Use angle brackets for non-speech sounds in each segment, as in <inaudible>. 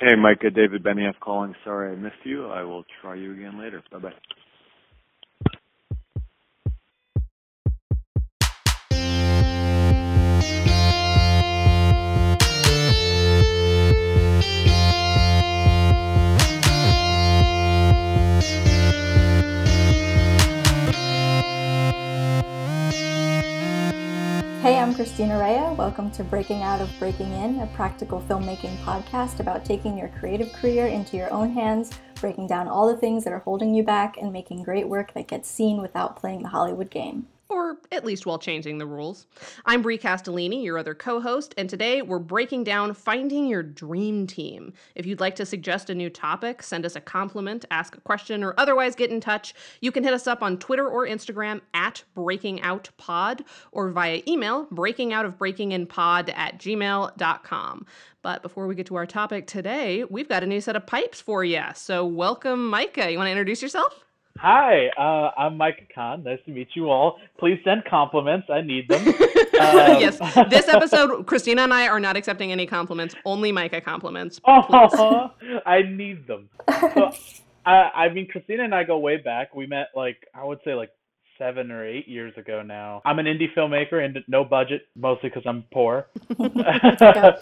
Hey, Micah, David Benioff calling. Sorry I missed you. I will try you again later. Bye bye. Hey, I'm Christina Rea. Welcome to Breaking Out of Breaking In, a practical filmmaking podcast about taking your creative career into your own hands, breaking down all the things that are holding you back, and making great work that gets seen without playing the Hollywood game or at least while changing the rules. I'm Brie Castellini, your other co host, and today we're breaking down finding your dream team. If you'd like to suggest a new topic, send us a compliment, ask a question, or otherwise get in touch, you can hit us up on Twitter or Instagram at breakingoutpod or via email breakingoutofbreakinginpod at gmail.com. But before we get to our topic today, we've got a new set of pipes for you. So welcome, Micah. You want to introduce yourself? Hi, uh, I'm Micah Khan. Nice to meet you all. Please send compliments. I need them. <laughs> um, yes, this episode, Christina and I are not accepting any compliments. Only Micah compliments. Oh, <laughs> I need them. So, <laughs> uh, I mean, Christina and I go way back. We met like I would say like seven or eight years ago now. I'm an indie filmmaker and no budget, mostly because I'm poor. uh,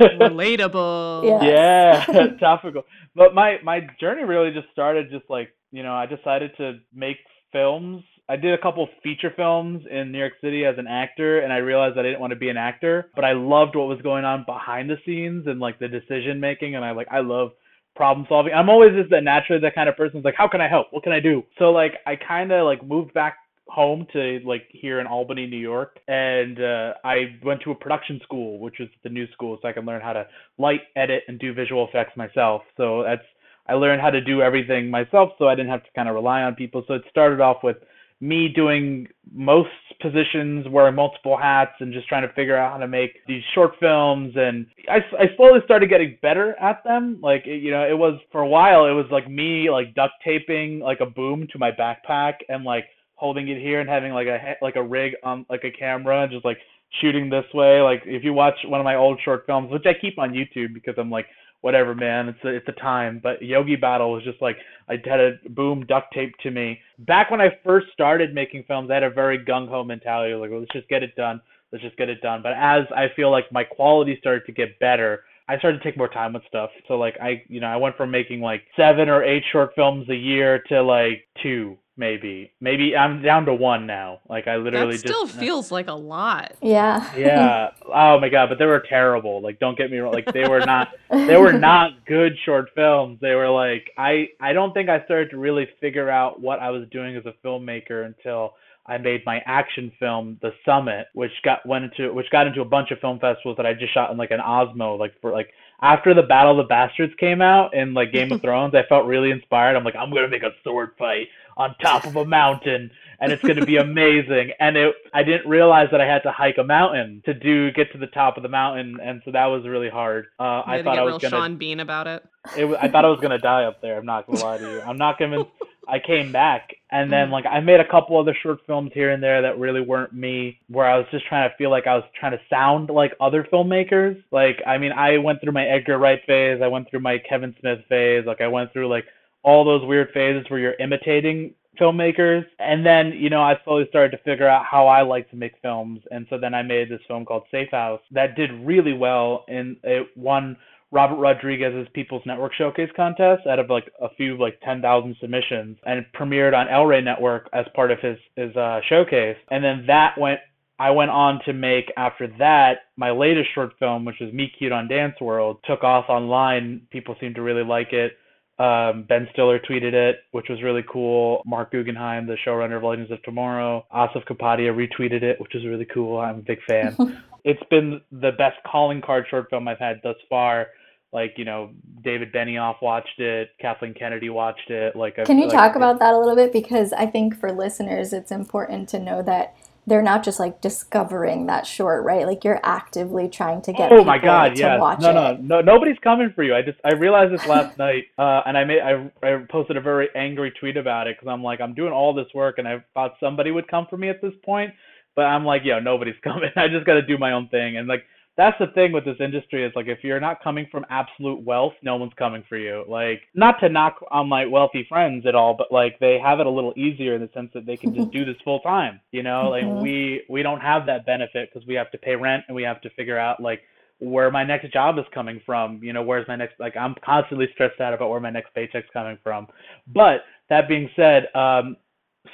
Relatable. Yes. Yeah, topical. But my my journey really just started just like you know, I decided to make films. I did a couple feature films in New York City as an actor, and I realized I didn't want to be an actor, but I loved what was going on behind the scenes and like the decision making, and I like I love problem solving. I'm always just that naturally that kind of person like, how can I help? What can I do? So like I kind of like moved back home to like here in Albany, New York, and uh, I went to a production school, which was the new school, so I can learn how to light, edit, and do visual effects myself. So that's I learned how to do everything myself, so I didn't have to kind of rely on people. So it started off with me doing most positions, wearing multiple hats, and just trying to figure out how to make these short films. And I, I slowly started getting better at them. Like, it, you know, it was for a while, it was like me like duct taping like a boom to my backpack and like holding it here and having like a like a rig on like a camera and just like shooting this way. Like if you watch one of my old short films, which I keep on YouTube because I'm like whatever, man. It's a, it's a time. But Yogi Battle was just like I had a boom duct tape to me. Back when I first started making films, I had a very gung ho mentality. Like, well, let's just get it done. Let's just get it done. But as I feel like my quality started to get better, I started to take more time with stuff. So like I, you know, I went from making like seven or eight short films a year to like two maybe maybe i'm down to one now. Like i literally that still just, feels like a lot. Yeah. Yeah. Oh my god but they were terrible. Like don't get me wrong like they were not they were <laughs> not good short films. They were like i i don't think i started to really figure out what i was doing as a filmmaker until I made my action film, The Summit, which got went into which got into a bunch of film festivals that I just shot in like an Osmo, like for like after the Battle of the Bastards came out in like Game of <laughs> Thrones, I felt really inspired. I'm like, I'm gonna make a sword fight on top of a mountain and it's going to be <laughs> amazing. And it i didn't realize that i had to hike a mountain to do get to the top of the mountain and so that was really hard. Uh, i thought i was going to sean bean about it, it i thought i was going to die up there i'm not going to lie to you. I'm not convinced i came back and then mm. like i made a couple other short films here and there that really weren't me where i was just trying to feel like i was trying to sound like other filmmakers. Like i mean i went through my edgar wright phase i went through my kevin smith phase like i went through like all those weird phases where you're imitating filmmakers. And then, you know, I slowly started to figure out how I like to make films. And so then I made this film called Safe House that did really well and it won Robert Rodriguez's People's Network Showcase contest out of like a few like 10,000 submissions and premiered on El Rey Network as part of his his uh, showcase. And then that went I went on to make after that my latest short film, which was Meet Cute on Dance World, took off online. People seemed to really like it. Um, ben Stiller tweeted it, which was really cool. Marc Guggenheim, the showrunner of Legends of Tomorrow, Asif Kapadia retweeted it, which was really cool. I'm a big fan. <laughs> it's been the best calling card short film I've had thus far. Like you know, David Benioff watched it, Kathleen Kennedy watched it. Like, can you like, talk about that a little bit? Because I think for listeners, it's important to know that they're not just like discovering that short, right? Like you're actively trying to get. Oh my god, yeah. No, no, no, nobody's coming for you. I just I realized this last <laughs> night, uh, and I made I I posted a very angry tweet about it because I'm like I'm doing all this work and I thought somebody would come for me at this point, but I'm like, yo, nobody's <laughs> coming. I just got to do my own thing, and like that's the thing with this industry is like if you're not coming from absolute wealth, no one's coming for you. Like not to knock on my wealthy friends at all, but like they have it a little easier in the sense that they can just <laughs> do this full time. You know, like Mhm. we we don't have that benefit because we have to pay rent and we have to figure out like where my next job is coming from. You know, where's my next like I'm constantly stressed out about where my next paycheck's coming from. But that being said, um,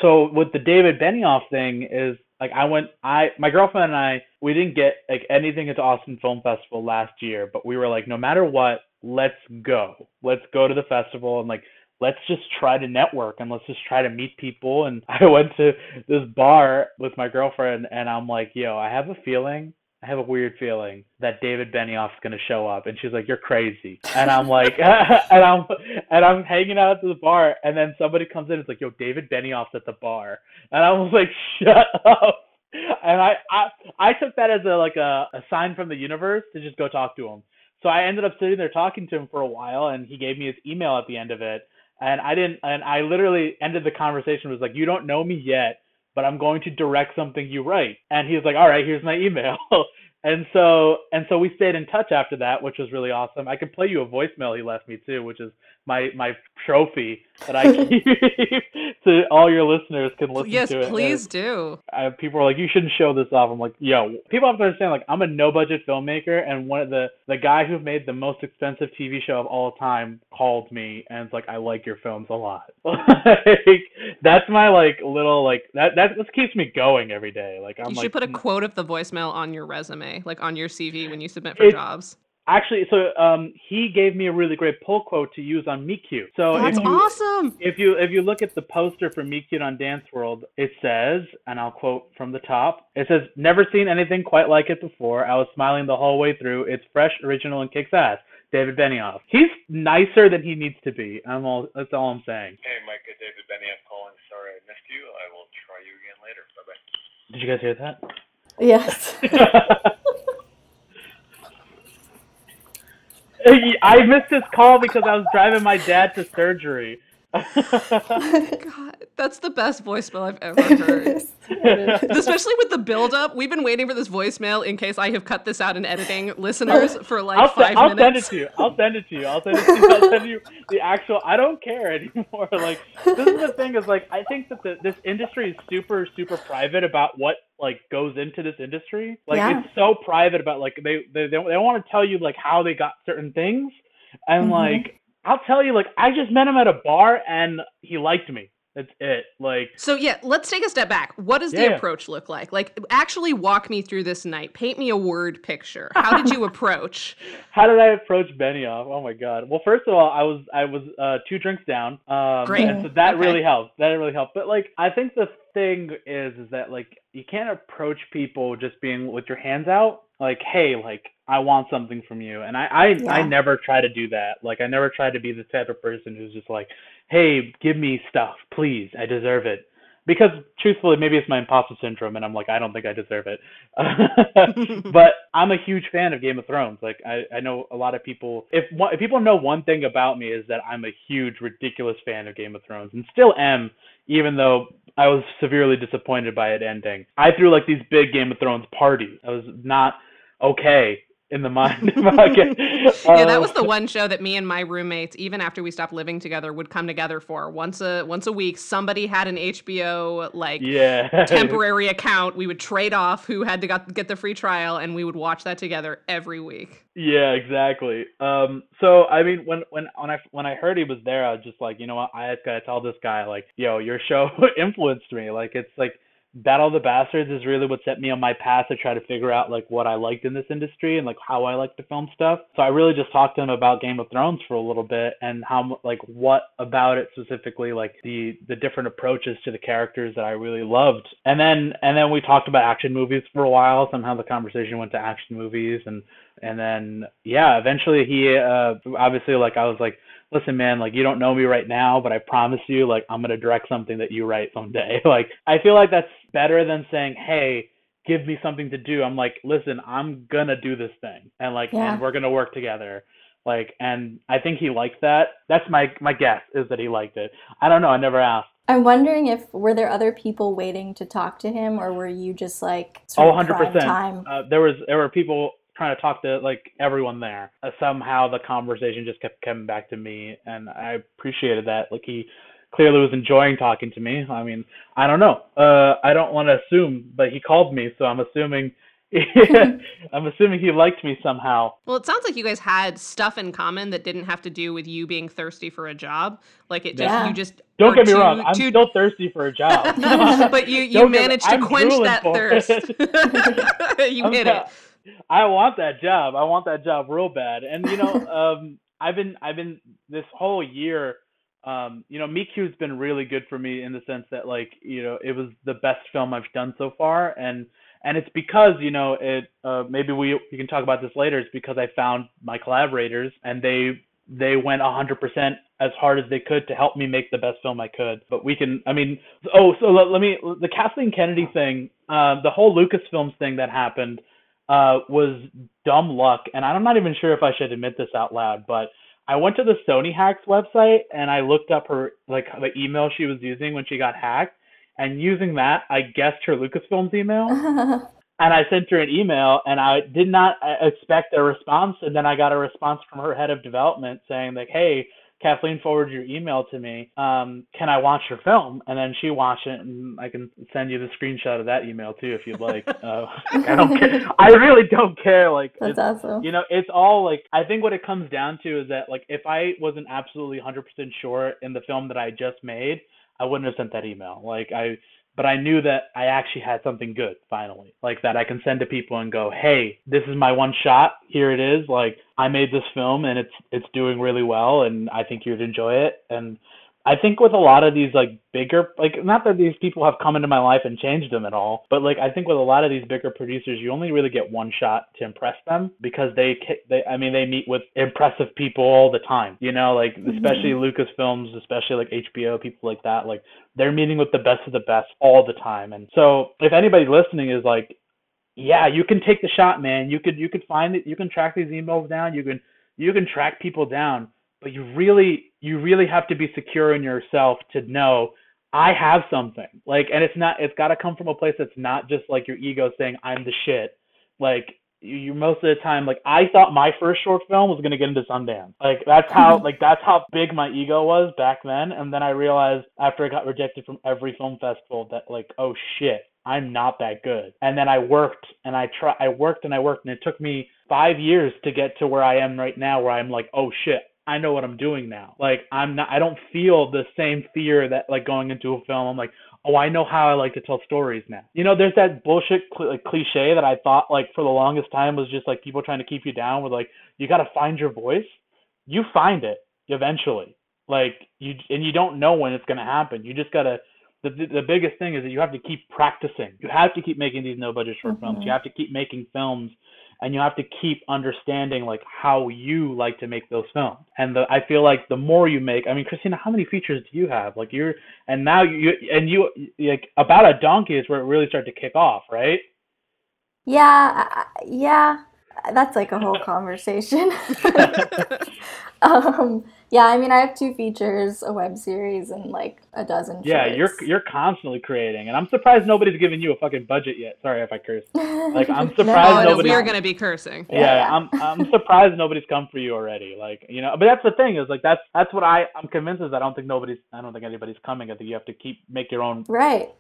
so with the David Benioff thing is like I went I my girlfriend and I we didn't get like anything at the Austin Film Festival last year, but we were like no matter what, let's go. Let's go to the festival and like let's just try to network and let's just try to meet people and <laughs> I went to this bar with my girlfriend and I'm like, "Yo, I have a feeling I have a weird feeling that David Benioff's gonna show up, and she's like, "You're crazy," and I'm like, <laughs> and I'm and I'm hanging out at the bar, and then somebody comes in, it's like, "Yo, David Benioff's at the bar," and I was like, <laughs> "Shut up!" And I I I took that as a like a, a sign from the universe to just go talk to him. So I ended up sitting there talking to him for a while, and he gave me his email at the end of it, and I didn't, and I literally ended the conversation was like, "You don't know me yet." But I'm going to direct something you write. And he's like, All right, here's my email. <laughs> And so and so we stayed in touch after that, which was really awesome. I could play you a voicemail he left me too, which is my my trophy that I keep <laughs> so all your listeners can listen yes, to it. please do. Uh, people are like, you shouldn't show this off. I'm like, yo, people have to understand, like, I'm a no budget filmmaker, and one of the the guy who made the most expensive TV show of all time called me, and it's like, I like your films a lot. <laughs> like, that's my like little like that that this keeps me going every day. Like, I'm you like, should put a quote of the voicemail on your resume, like on your CV when you submit for It- jobs. Actually, so um, he gave me a really great pull quote to use on Meet So That's if you awesome. if you if you look at the poster for Meet on Dance World, it says, and I'll quote from the top. It says, "Never seen anything quite like it before. I was smiling the whole way through. It's fresh, original, and kicks ass." David Benioff. He's nicer than he needs to be. I'm all. That's all I'm saying. Hey, Micah, David Benioff calling. Sorry I missed you. I will try you again later. Bye bye. Did you guys hear that? Yes. <laughs> <laughs> <laughs> I missed his call because I was driving my dad to surgery. <laughs> <laughs> Oh God, that's the best voicemail I've ever <laughs> heard. <laughs> Especially with the build-up. We've been waiting for this voicemail in case I have cut this out in editing. Listeners, <laughs> for like I'll, five se- I'll send it minutes. to you. I'll send it to you. I'll send it to you. I'll send you the actual. I don't care anymore. Like this is the thing is like I think that the, this industry is super super private about what like goes into this industry. Like Yeah. it's so private about like they they they don't, they don't want to tell you like how they got certain things, and Mhm. like I'll tell you like I just met him at a bar and he liked me. That's it. Like So yeah, let's take a step back. What does the approach look like? Like actually walk me through this night. Paint me a word picture. How did you <laughs> approach? How did I approach Benioff? Oh my god. Well, first of all, I was I was uh, two drinks down. Um, Great. And so that Okay. really helped. That really helped. But like, I think the thing is, is that like you can't approach people just being with your hands out. Like, hey, like I want something from you. And I I, I never try to do that. Like, I never try to be the type of person who's just like, hey, give me stuff, please. I deserve it. Because truthfully, maybe it's my imposter syndrome, and I'm like, I don't think I deserve it. <laughs> but I'm a huge fan of Game of Thrones. Like I, I know a lot of people. If, if people know one thing about me is that I'm a huge, ridiculous fan of Game of Thrones, and still am, even though I was severely disappointed by it ending. I threw like these big Game of Thrones parties. I was not okay in the mind <laughs> <laughs> yeah, that Um, was the one show that me and my roommates, even after we stopped living together, would come together for once a once a week. Somebody had an HBO like yeah <laughs> temporary account. We would trade off who had to got, get the free trial, and we would watch that together every week. Yeah, exactly. Um, so I mean, when when when I when I heard he was there, I was just like, you know what, I just gotta tell this guy, like, yo, your show influenced me. Like, it's like Battle of the Bastards is really what set me on my path to try to figure out like what I liked in this industry and like how I like to film stuff. So I really just talked to him about Game of Thrones for a little bit and how like what about it specifically, like the the different approaches to the characters that I really loved. And then and then we talked about action movies for a while. Somehow the conversation went to action movies and and then yeah eventually he uh obviously like i was like listen man like you don't know me right now but i promise you like i'm going to direct something that you write someday. <laughs> Like i feel like that's better than saying hey give me something to do. I'm like listen i'm going to do this thing and like Yeah. and we're going to work together. Like and i think he liked that. That's my my guess is that he liked it. I don't know. I never asked. I'm wondering if were there other people waiting to talk to him, or were you just like sort Oh, of 100 prime percent. time? Uh, there was there were people trying to talk to like everyone there. Uh, somehow the conversation just kept coming back to me, and I appreciated that. Like he clearly was enjoying talking to me. I mean, I don't know. Uh, I don't want to assume, but he called me, so I'm assuming <laughs> I'm assuming he liked me somehow. Well, it sounds like you guys had stuff in common that didn't have to do with you being thirsty for a job. Like it just Yeah. you just Don't get me too- wrong, I'm too- still thirsty for a job. <laughs> but you <laughs> you Don't get me- managed to I'm quench that thirst. you I'm hit it. I want that job. I want that job real bad. And you know, <laughs> um, I've been I've been this whole year. Um, you know, Me Q's been really good for me in the sense that like you know it was the best film I've done so far, and and it's because you know it. Uh, maybe we we can talk about this later. It's because I found my collaborators and they they went 100% as hard as they could to help me make the best film I could. But we can, I mean, oh, so let, let me, the Kathleen Kennedy thing, uh, the whole Lucasfilms thing that happened uh, was dumb luck. And I'm not even sure if I should admit this out loud, but I went to the Sony Hacks website and I looked up her, like, the email she was using when she got hacked. And using that, I guessed her Lucasfilms email <laughs> and I sent her an email, and I did not uh, expect a response. And then I got a response from her head of development saying like, "Hey, Kathleen forwarded your email to me. Um, can I watch your film?" And then she watched it, and I can send you the screenshot of that email too if you'd like. <laughs> uh, <laughs> I don't care. I really don't care. Like, That's awesome. you know, it's all like I think what it comes down to is that like if I wasn't absolutely 100% sure in the film that I just made, I wouldn't have sent that email. Like I but I knew that I actually had something good finally, like that I can send to people and go, "Hey, this is my one shot. Here it is. Like I made this film and it's it's doing really well, and I think you'd enjoy it." And I think with a lot of these like bigger, like not that these people have come into my life and changed them at all, but like I think with a lot of these bigger producers, you only really get one shot to impress them because they they I mean they meet with impressive people all the time, you know, like mm-hmm. especially Lucasfilms, especially like HBO, people like that, like they're meeting with the best of the best all the time. And so if anybody listening is like, yeah, you can take the shot, man. You could you could find it. You can track these emails down. You can you can track people down. But you really you really have to be secure in yourself to know I have something. Like, and it's not. It's got to come from a place that's not just like your ego saying I'm the shit. Like you, you most of the time like I thought my first short film was gonna get into Sundance. Like that's how mm-hmm. like that's how big my ego was back then. And then I realized after I got rejected from every film festival that like oh shit I'm not that good. And then I worked and I try I worked and I worked and it took me five years to get to where I am right now where I'm like oh shit I know what I'm doing now. Like I'm not I don't feel the same fear that like going into a film I'm like oh, I know how I like to tell stories now. You know, there's that bullshit cl- like, cliche that I thought like for the longest time was just like people trying to keep you down with like you got to find your voice. You find it eventually. Like you and you don't know when it's going to happen. You just got to the, the the biggest thing is that you have to keep practicing. You have to keep making these no budget short films. You mm-hmm. have to keep making films and you have to keep understanding like how you like to make those films. And the, I feel like the more you make, I mean, Christina, how many features do you have? Like you're, and now you, and you, like about a donkey is where it really started to kick off, right? Yeah, yeah, that's like a whole <laughs> conversation. <laughs> <laughs> um, yeah, I mean, I have two features, a web series, and like a dozen. Yeah, you're you're constantly creating, and I'm surprised nobody's given you a fucking budget yet. Sorry if I curse. Like, I'm <laughs> No, surprised oh, no, nobody- we are gonna be cursing. Yeah, Yeah, yeah. I'm I'm surprised nobody's come for you already. Like, you know, but that's the thing is like that's that's what I I'm convinced is I don't think nobody's I don't think anybody's coming. I think you have to keep make your own Right.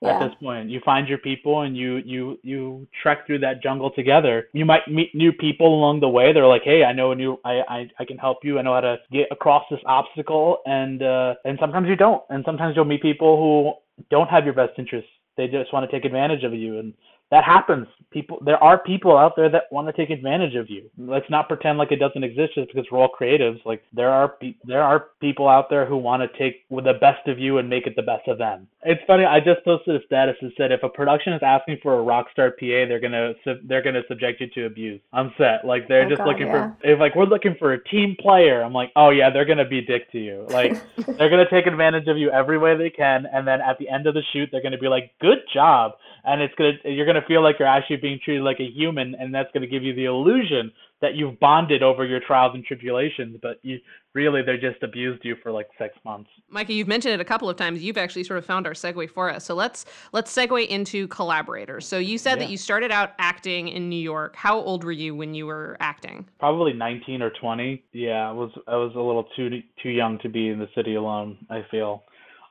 Yeah. at this point. You find your people and you you you trek through that jungle together. You might meet new people along the way. They're like, hey, I know a new I I, I can help you. I know how to get across this obstacle. And uh, and sometimes you don't. And sometimes you'll meet people who don't have your best interests. They just want to take advantage of you and that happens. People, there are people out there that want to take advantage of you. Let's not pretend like it doesn't exist just because we're all creatives. Like there are pe- there are people out there who want to take the best of you and make it the best of them. It's funny. I just posted a status that said if a production is asking for a rock star PA, they're gonna sub- they're gonna subject you to abuse on set. Like they're Oh, just God, looking yeah. for if like we're looking for a team player. I'm like, oh yeah, they're gonna be dick to you. Like <laughs> they're gonna take advantage of you every way they can, and then at the end of the shoot, they're gonna be like, "Good job," and it's gonna you're gonna feel like you're actually being treated like a human, and that's gonna give you the illusion that you've bonded over your trials and tribulations, but you really they just abused you for like six months. Micah, you've mentioned it a couple of times. You've actually sort of found our segue for us. So let's let's segue into collaborators. So you said Yeah. that you started out acting in New York. How old were you when you were acting? Probably 19 or 20. Yeah, I was I was a little too too young to be in the city alone. I feel.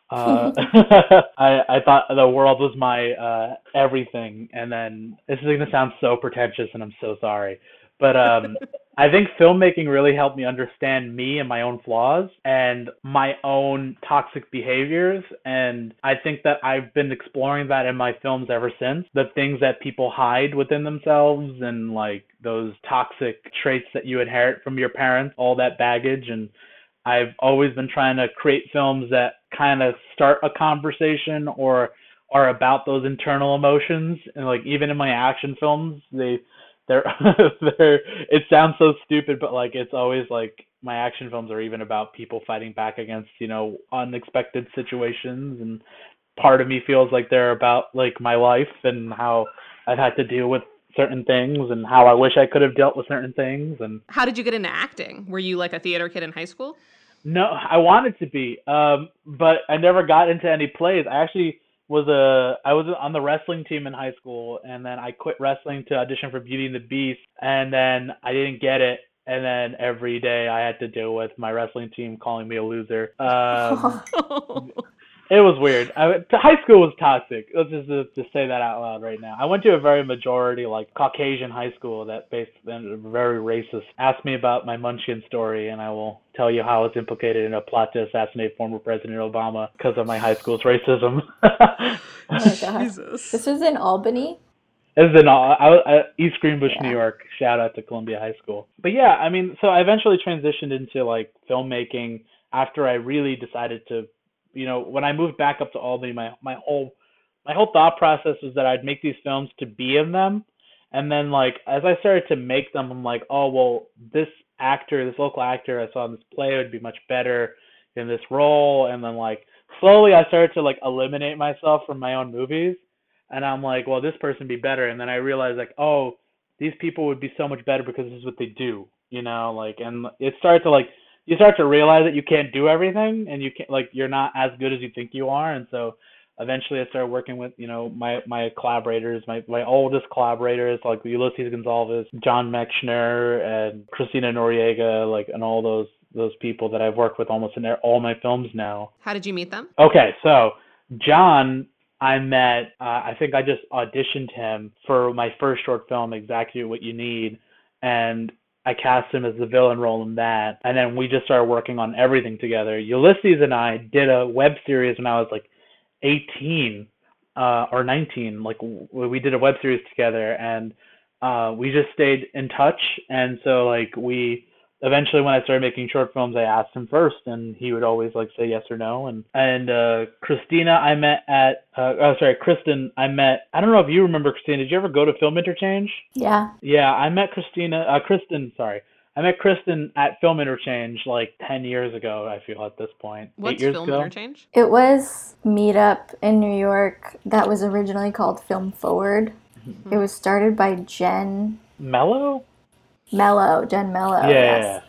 Uh, <laughs> <laughs> I I thought the world was my uh, everything, and then this is gonna sound so pretentious, and I'm so sorry, but um, <laughs> I think filmmaking really helped me understand me and my own flaws and my own toxic behaviors, and I think that I've been exploring that in my films ever since. The things that people hide within themselves, and like those toxic traits that you inherit from your parents, all that baggage, and I've always been trying to create films that kind of start a conversation or are about those internal emotions. And like even in my action films, they they're <laughs> they're it sounds so stupid, but like it's always like my action films are even about people fighting back against, you know, unexpected situations and part of me feels like they're about like my life and how I've had to deal with certain things and how I wish I could have dealt with certain things and How did you get into acting? Were you like a theater kid in high school? No, I wanted to be, um, but I never got into any plays. I actually was a I was on the wrestling team in high school, and then I quit wrestling to audition for Beauty and the Beast, and then I didn't get it, and then every day I had to deal with my wrestling team calling me a loser. <laughs> Um, <laughs> it was weird. I, high school was toxic. Let's just, just just say that out loud right now. I went to a very majority like Caucasian high school that based and very racist. Ask me about my Munchkin story, and I will tell you how it's implicated in a plot to assassinate former President Obama because of my high school's racism. <laughs> Oh. <laughs> Jesus. This was in Albany. This is in all, I, was- uh, East Greenbush, New York. Shout out to Columbia High School. But yeah, I mean, so I eventually transitioned into like filmmaking after I really decided to, you know, when I moved back up to Albany, my my whole my whole thought process was that I'd make these films to be in them, and then like as I started to make them, I'm like, oh well, this actor, this local actor I saw in this play would be much better in this role, and then like slowly I started to like eliminate myself from my own movies. And I'm like, well, this person be better. And then I realized like, oh, these people would be so much better because this is what they do, you know, like, and it started to like, you start to realize that you can't do everything and you can't like you're not as good as you think you are. And so eventually I started working with, you know, my my collaborators, my my oldest collaborators like Ulysses Gonzalez, John Mechner, and Christina Noriega, like, and all those those people that I've worked with almost in all my films now. How did you meet them? Okay, so John, I met. Uh, I think I just auditioned him for my first short film, Exactly What You Need, and I cast him as the villain role in that. And then we just started working on everything together. Ulysses and I did a web series when I was like 18 uh, or 19. Like we did a web series together, and uh, we just stayed in touch. And so like we eventually when I started making short films, I asked him first, and he would always like say yes or no. And and uh, Christina, I met at uh, oh sorry, Kristen, I met. I don't know if you remember Christina. Did you ever go to Film Interchange? Yeah. Yeah, I met Christina. Uh, Kristen, sorry. I met Kristen at Film Interchange like ten years ago. I feel at this point, eight What's years film ago. interchange? It was Meetup in New York that was originally called Film Forward. Mm-hmm. It was started by Jen Mellow? Jen Mello. yeah, yes.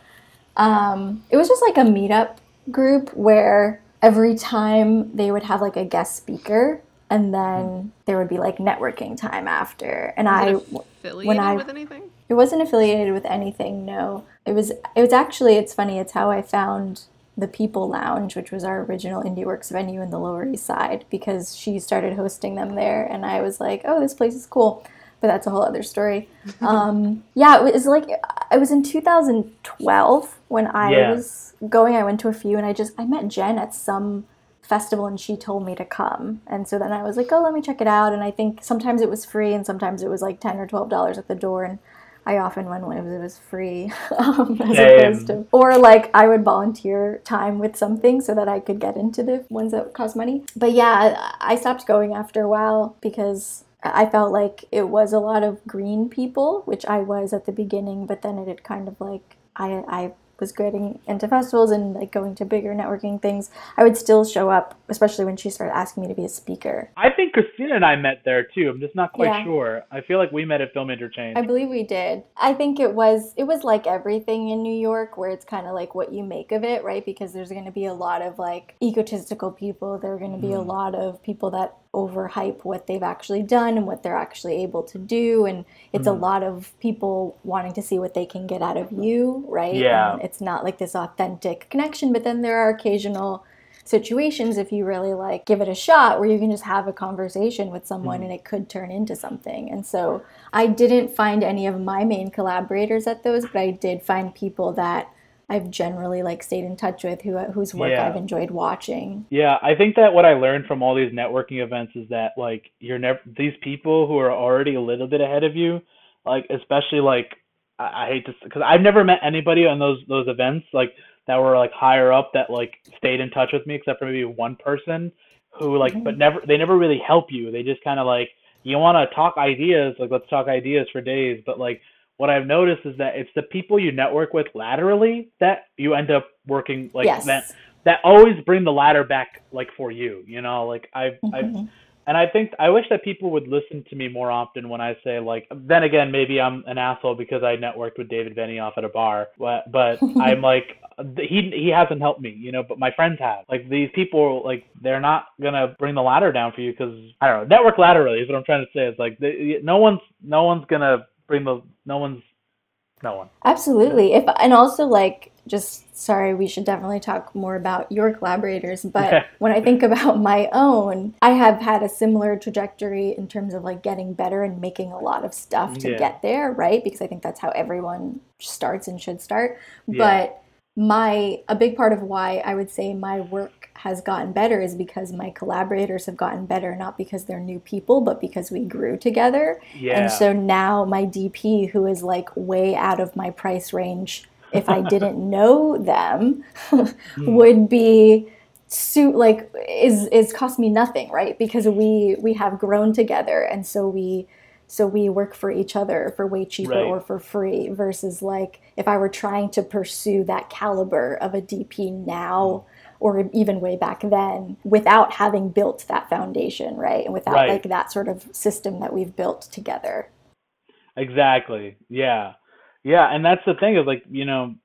Um, it was just like a meetup group where every time they would have like a guest speaker and then there would be like networking time after. And I Is it affiliated I- with anything? it wasn't affiliated with anything, no. It was it was actually it's funny, it's how I found the People Lounge, which was our original Indie Works venue in the Lower East Side, because she started hosting them there and I was like, Oh, this place is cool. But that's a whole other story. <laughs> um, yeah, it was like it was in 2012 when I Yeah. was going. I went to a few, and I just I met Jen at some festival, and she told me to come. And so then I was like, oh, let me check it out. And I think sometimes it was free, and sometimes it was like ten or twelve dollars at the door, and I often went when it was, free, <laughs> um, as Same. opposed to, or like I would volunteer time with something so that I could get into the ones that cost money. But yeah, I stopped going after a while because I felt like it was a lot of green people, which I was at the beginning, but then it had kind of like I I was getting into festivals and like going to bigger networking things, I would still show up, especially when she started asking me to be a speaker. I think Christina and I met there too. I'm just not quite Yeah. sure. I feel like we met at Film Interchange. I believe we did. I think it was it was like everything in New York where it's kind of like what you make of it, right? Because there's going to be a lot of like egotistical people. There are going to be a mm-hmm. lot of people that overhype what they've actually done and what they're actually able to do and it's a mm-hmm. lot of people wanting to see what they can get out of you, right? Yeah. And it's not like this authentic connection, but then there are occasional situations if you really like give it a shot where you can just have a conversation with someone mm-hmm. and it could turn into something. And so I didn't find any of my main collaborators at those, but I did find people that I've generally like stayed in touch with who whose work Yeah. I've enjoyed watching. Yeah, I think that what I learned from all these networking events is that like you're never these people who are already a little bit ahead of you, like especially like I, I hate to because I've never met anybody on those those events like that were like higher up that like stayed in touch with me except for maybe one person who like but mm-hmm. never they never really help you. They just kind of like you want to talk ideas like let's talk ideas for days, but like what I've noticed is that it's the people you network with laterally that you end up working like yes. that that always bring the ladder back like for you you know like i've i've Mhm. and i think i wish that people would listen to me more often when i say like then again maybe i'm an asshole because i networked with david benioff at a bar but but <laughs> i'm like he he hasn't helped me you know but my friends have like these people like they're not gonna bring the ladder down for you because i don't know network laterally is what i'm trying to say it's like they, no one's no one's gonna the no one's no one Absolutely. If and also like just sorry, we should definitely talk more about your collaborators, but when I think about my own, I have had a similar trajectory in terms of like getting better and making a lot of stuff to Yeah. get there, right? Because I think that's how everyone starts and should start. Yeah. But my a big part of why I would say my work has gotten better is because my collaborators have gotten better not because they're new people but because we grew together. Yeah. and so now my DP, who is like way out of my price range, if I <laughs> didn't know them, hmm. would be suit like is is cost me nothing, right? Because we we have grown together, and so we so we work for each other for way cheaper Right. or for free. Versus like if I were trying to pursue that caliber of a DP now. Mm. Or even way back then, without having built that foundation, right? And without Right. like that sort of system that we've built together. Exactly. Yeah. Yeah, and that's the thing is like, you know,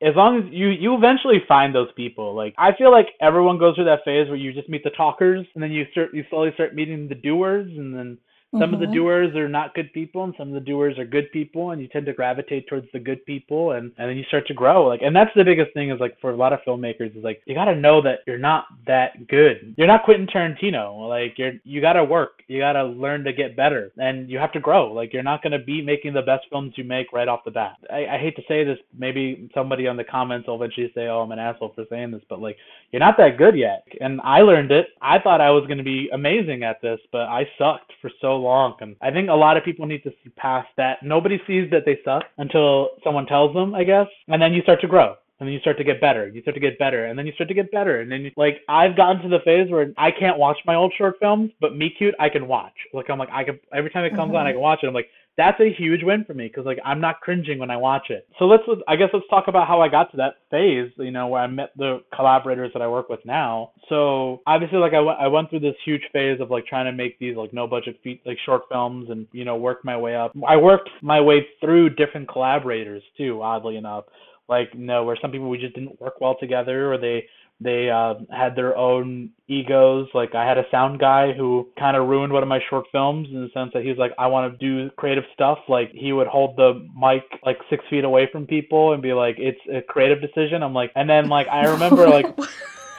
as long as you you eventually find those people. Like I feel like everyone goes through that phase where you just meet the talkers and then you start you slowly start meeting the doers and then some of the Mhm. doers are not good people and some of the doers are good people and you tend to gravitate towards the good people and and then you start to grow like and that's the biggest thing is like for a lot of filmmakers is like you got to know that you're not that good. You're not quentin tarantino like you're you got to work you got to learn to get better and you have to grow like you're not going to be making the best films you make right off the bat. I, I hate to say this maybe somebody on the comments will eventually say oh i'm an asshole for saying this but like you're not that good yet and i learned it. I thought i was going to be amazing at this but i sucked for so long and i think a lot of people need to see past that. Nobody sees that they suck until someone tells them i guess and then you start to grow and then you start to get better. You start to get better, and then you start to get better, and then you, like I've gotten to the phase where I can't watch my old short films, but Meet Cute I can watch. Like I'm like I can every time it comes on I mm-hmm. can watch it. I'm like that's a huge win for me because like I'm not cringing when I watch it. So let's I guess let's talk about how I got to that phase. You know where I met the collaborators that I work with now. So obviously like I went I went through this huge phase of like trying to make these like no budget feat like short films and you know work my way up. I worked my way through different collaborators too. Oddly enough like no where some people we just didn't work well together or they they uh, had their own egos. Like i had a sound guy who kind of ruined one of my short films in the sense that he was like i want to do creative stuff. Like he would hold the mic like six feet away from people and be like it's a creative decision. I'm like and then like i <laughs> remember like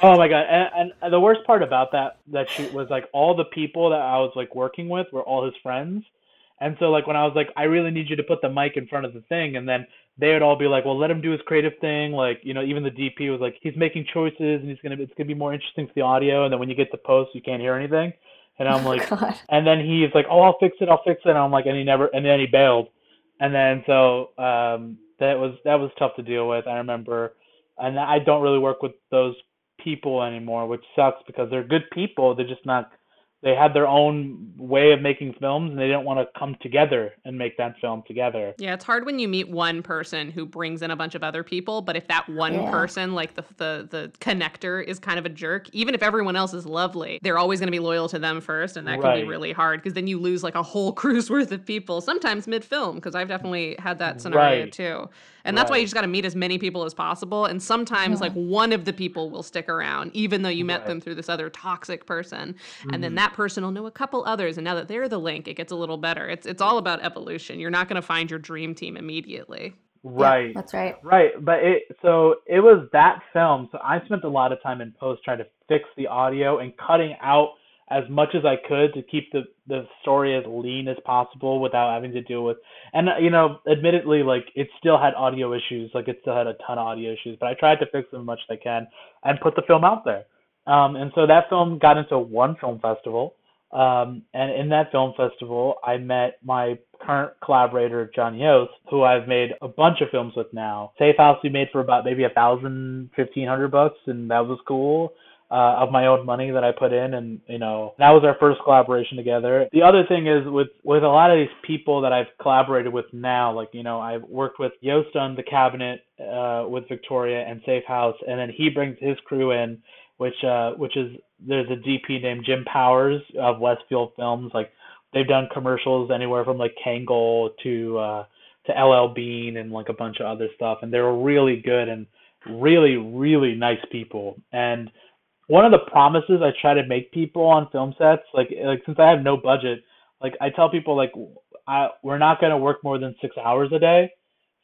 Oh my god! And, and the worst part about that that shoot was like all the people that I was like working with were all his friends, and so like when I was like, I really need you to put the mic in front of the thing, and then they would all be like, well, let him do his creative thing. Like you know, even the DP was like, he's making choices and he's gonna it's gonna be more interesting for the audio, and then when you get to post, you can't hear anything. And I'm <laughs> like, God. and then he's like, "Oh, I'll fix it. I'll fix it." And I'm like, and he never, and then he bailed. And then so um, that was that was tough to deal with. I remember, and I don't really work with those people anymore, which sucks because they're good people. They're just not they had their own way of making films and they didn't want to come together and make that film together. Yeah, it's hard when you meet one person who brings in a bunch of other people, but if that one Yeah. person, like the, the the connector, is kind of a jerk, even if everyone else is lovely, they're always going to be loyal to them first, and that can be really hard because then you lose like a whole <laughs> crew's worth of people, sometimes mid film, because I've definitely had that scenario Right. too. And that's why you just got to meet as many people as possible. And sometimes, like, one of the people will stick around, even though you met Right. Mm-hmm. them through this other toxic person. And then that person will know a couple others. And now that they're the link, it gets a little better. It's, it's all about evolution. You're not going to find your dream team immediately. Right. That's right. Right, but it so it was that film. So I spent a lot of time in post trying to fix the audio and cutting out as much as I could to keep the the story as lean as possible without having to deal with. And you know, admittedly, like it still had audio issues. Like it still had a ton of audio issues, but I tried to fix them as much as I can and put the film out there. Um, and so that film got into one film festival. Um, and in that film festival, I met my current collaborator, John Yost, who I've made a bunch of films with now. Safe House we made for about maybe a thousand, fifteen hundred bucks, and that was cool. Uh, of my own money that I put in, and you know that was our first collaboration together. The other thing is with with a lot of these people that I've collaborated with now, like you know I've worked with Yost on the cabinet uh, with Victoria and Safe House, and then he brings his crew in, which uh, which is there's a DP named Jim Powers of Westfield Films. Like they've done commercials anywhere from like Kangol to uh, to LL Bean and like a bunch of other stuff, and they're really good and really really nice people. And one of the promises I try to make people on film sets, like like since I have no budget, like I tell people like I we're not gonna work more than six hours a day.